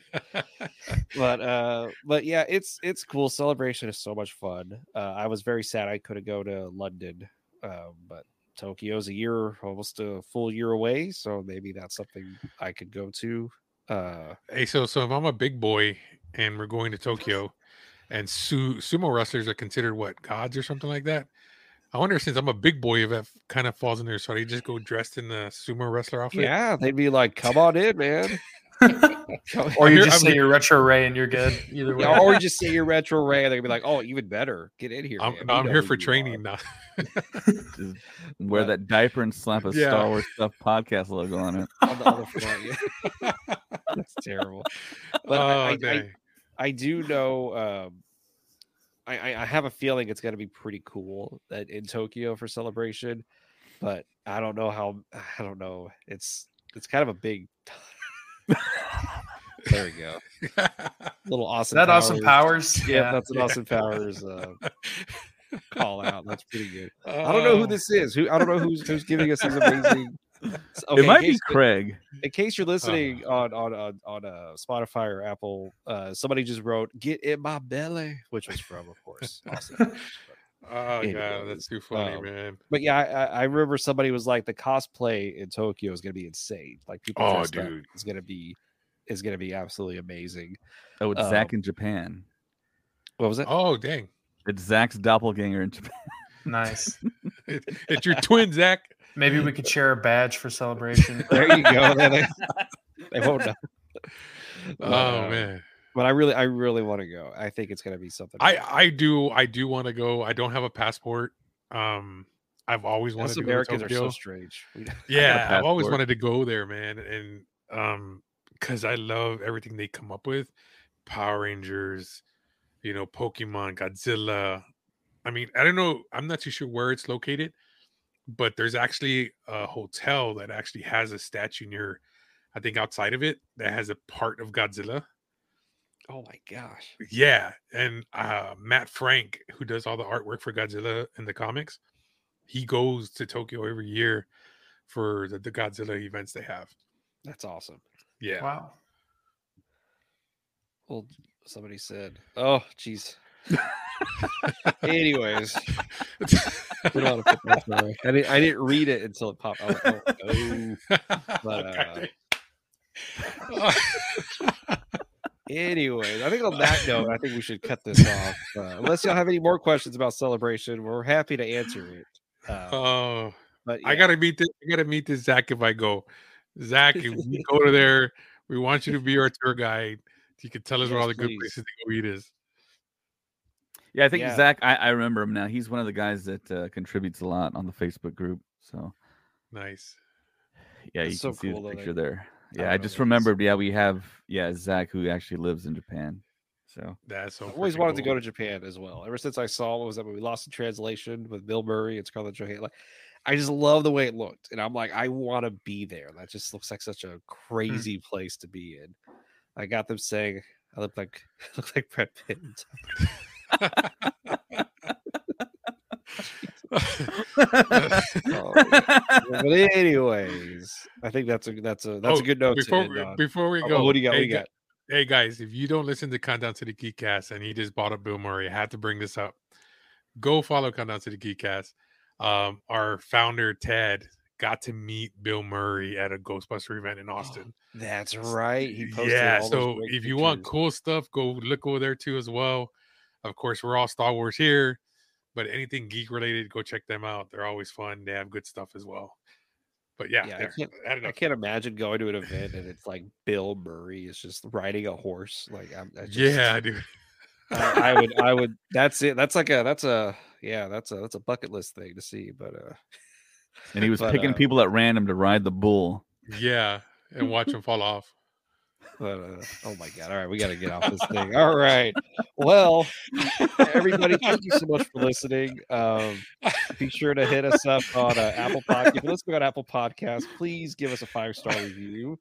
but uh but yeah it's it's cool celebration is so much fun uh i was very sad i couldn't go to london um but tokyo's a year almost a full year away so maybe that's something i could go to uh hey, so so if I'm a big boy and we're going to Tokyo, and su- sumo wrestlers are considered what gods or something like that. I wonder since I'm a big boy if that kind of falls in there. So I just go dressed in the sumo wrestler outfit. yeah they'd be like come on in man or you just I'm say you're retro Ray and you're good. Either way. Yeah, or you just say you're retro ray and they'd be like oh even better get in here I'm, no, I'm here for you are." training now. Just wear that diaper and slap a Yeah. Star Wars stuff podcast logo on it. on the other front yeah. that's terrible but I- oh, I, I, dang. I do know. Um, I, I have a feeling it's going to be pretty cool that in Tokyo for celebration, but I don't know how. I don't know. It's it's kind of a big. there we go. Little awesome. that awesome Powers. powers? Yeah, that's an Yeah. awesome powers uh, call out. That's pretty good. I don't know who Oh, this is. Who I don't know who's who's giving us these amazing. Okay, it in might be Craig. in case you're listening on on on, on uh, Spotify or Apple, uh, somebody just wrote "Get in my belly," which was from, of course, Austin Oh Anyways, god, that's too funny, um, man. But yeah, I, I- I remember somebody was like, "The cosplay in Tokyo is going to be insane. Like people, Oh, dude. is going to be is going to be absolutely amazing." Oh, it's Um, Zach in Japan. What was it? Oh dang, It's Zach's doppelganger in Japan. Nice. It- it's your twin, Zach. Maybe we could share a badge for celebration. There you go. Then they, they won't know. Oh Uh, man, But I really, I really want to go. I think it's going to be something. I I do I do want to go. I don't have a passport. Um, I've always wanted Us to Americans go are so strange. Yeah, I've always wanted to go there, man, and um, because I love everything they come up with, Power Rangers, you know, Pokemon, Godzilla. I mean, I don't know. I'm not too sure where it's located, but there's actually a hotel that actually has a statue near, I think, outside of it that has a part of Godzilla. Oh my gosh. Yeah, and uh, Matt Frank, who does all the artwork for Godzilla in the comics, he goes to Tokyo every year for the, the Godzilla events they have. That's awesome. Yeah. Wow. Well, somebody said, "Oh, jeez." Anyways, we don't want to put that away. I didn't. I didn't read it until it popped. Like, oh, oh. But, uh, Anyways, I think on that note, I think we should cut this off. Uh, unless y'all have any more questions about celebration, we're happy to answer it. Uh, oh, but I gotta meet this. I gotta meet this Zach if I go. Zach, if we go to there, we want you to be our tour guide. You can tell us where all the good places to go eat is. Yeah, I think Yeah. Zach. I, I remember him now. He's one of the guys that uh, contributes a lot on the Facebook group. So Nice. yeah, That's you so can see cool, though, his that- picture there. Yeah, don't I, just what it is. remembered. Yeah, we have yeah Zach who actually lives in Japan. So That's so. I've always freaking wanted to go to Japan as well. Ever since I saw what was that movie Lost in Translation with Bill Murray and Scarlett Johansson, like, I just love the way it looked, and I'm like, I want to be there. That just looks like such a crazy place to be in. I got them saying I look like look like Brad Pitt. Oh, but anyways, I think that's a that's a that's Oh, a good note. Before to end we, on. before we Oh, go, what do you got? Hey, What do you got? Hey guys, if you don't listen to Countdown to the Geekcast and he just bought up Bill Murray, I had to bring this up. Go follow Countdown to the Geekcast. Um, our founder Ted got to meet Bill Murray at a Ghostbuster event in Austin. That's right. He posted yeah, so if you want cool stuff, go look over there too as well. Of course, we're all Star Wars here, but anything geek related, go check them out. They're always fun. They have good stuff as well. But yeah, Yeah, I can't- I don't know. I can't imagine going to an event and it's like Bill Murray is just riding a horse. Like I'm I just, yeah, dude. I, I would I would that's it. That's like a that's a yeah, that's a that's a bucket list thing to see. But uh and he was But, picking uh, people at random to ride the bull. Yeah, and watch them fall off. Uh oh my god. All right, we gotta get off this thing. All right. Well, everybody, thank you so much for listening. Um be sure to hit us up on uh, Apple Podcast. If you listen on Apple Podcast, please give us a five star review.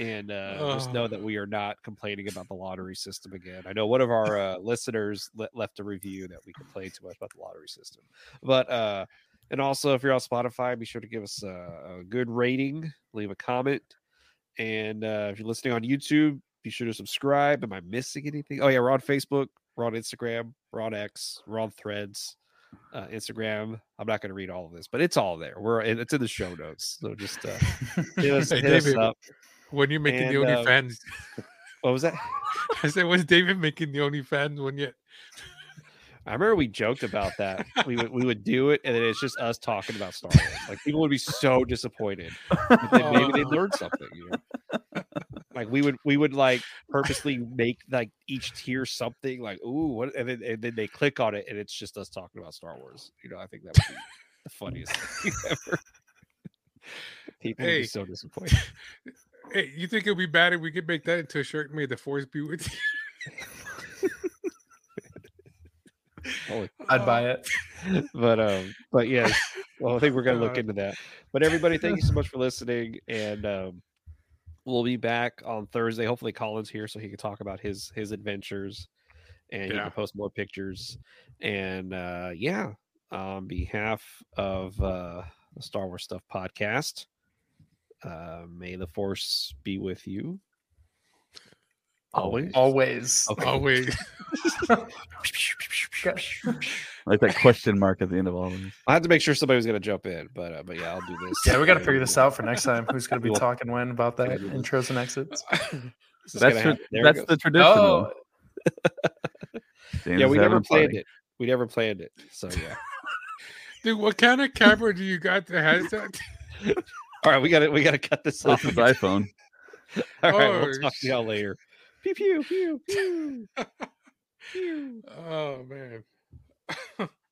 And uh, just know Oh. that we are not complaining about the lottery system again. I know one of our uh, listeners le- left a review that we complained too much about the lottery system, but uh, and also if you're on Spotify, be sure to give us a, a good rating, leave a comment, and uh, if you're listening on YouTube, be sure to subscribe. Am I missing anything? Oh yeah, we're on Facebook, we're on Instagram, we're on X, we're on Threads, uh, Instagram. I'm not going to read all of this, but it's all there. We're it's in the show notes, so just uh, hit us, Hey, hit us up. When you're making the And, uh, What was that? I said, was David making the OnlyFans one yet? I remember we joked about that. We would we would do it, and then it's just us talking about Star Wars. Like people would be so disappointed. Maybe they learned something. You know? Like we would we would like purposely make like each tier something like ooh what, and then and then they click on it, and it's just us talking about Star Wars. You know, I think that would be the funniest thing ever. People would Hey. be so disappointed. Hey, you think it'd be bad if we could make that into a shirt? May the force be with you. Holy I'd buy it. but um but yes well i think we're gonna look into that but everybody thank you so much for listening and um we'll be back on thursday hopefully colin's here so he can talk about his his adventures and he Yeah. can post more pictures and uh yeah on behalf of uh the star wars stuff podcast uh may the force be with you always Always. Okay. Oh wait, Like that question mark at the end of all of this. i had to make sure somebody was gonna jump in but uh, but yeah i'll do this Yeah, we got to figure this out for next time. Who's going to be We'll- talking when about that? Gotta do this. Intros and exits. That's tra- happen. There it that's the tradition. Oh, yeah, we never a planned party. it. We never planned it. So yeah. dude, what kind of camera do you got that has that? All right, we got to we got to cut this off. That's his iPhone. All right, Oh, we'll talk to y'all later. Pew pew pew pew. pew. Oh man.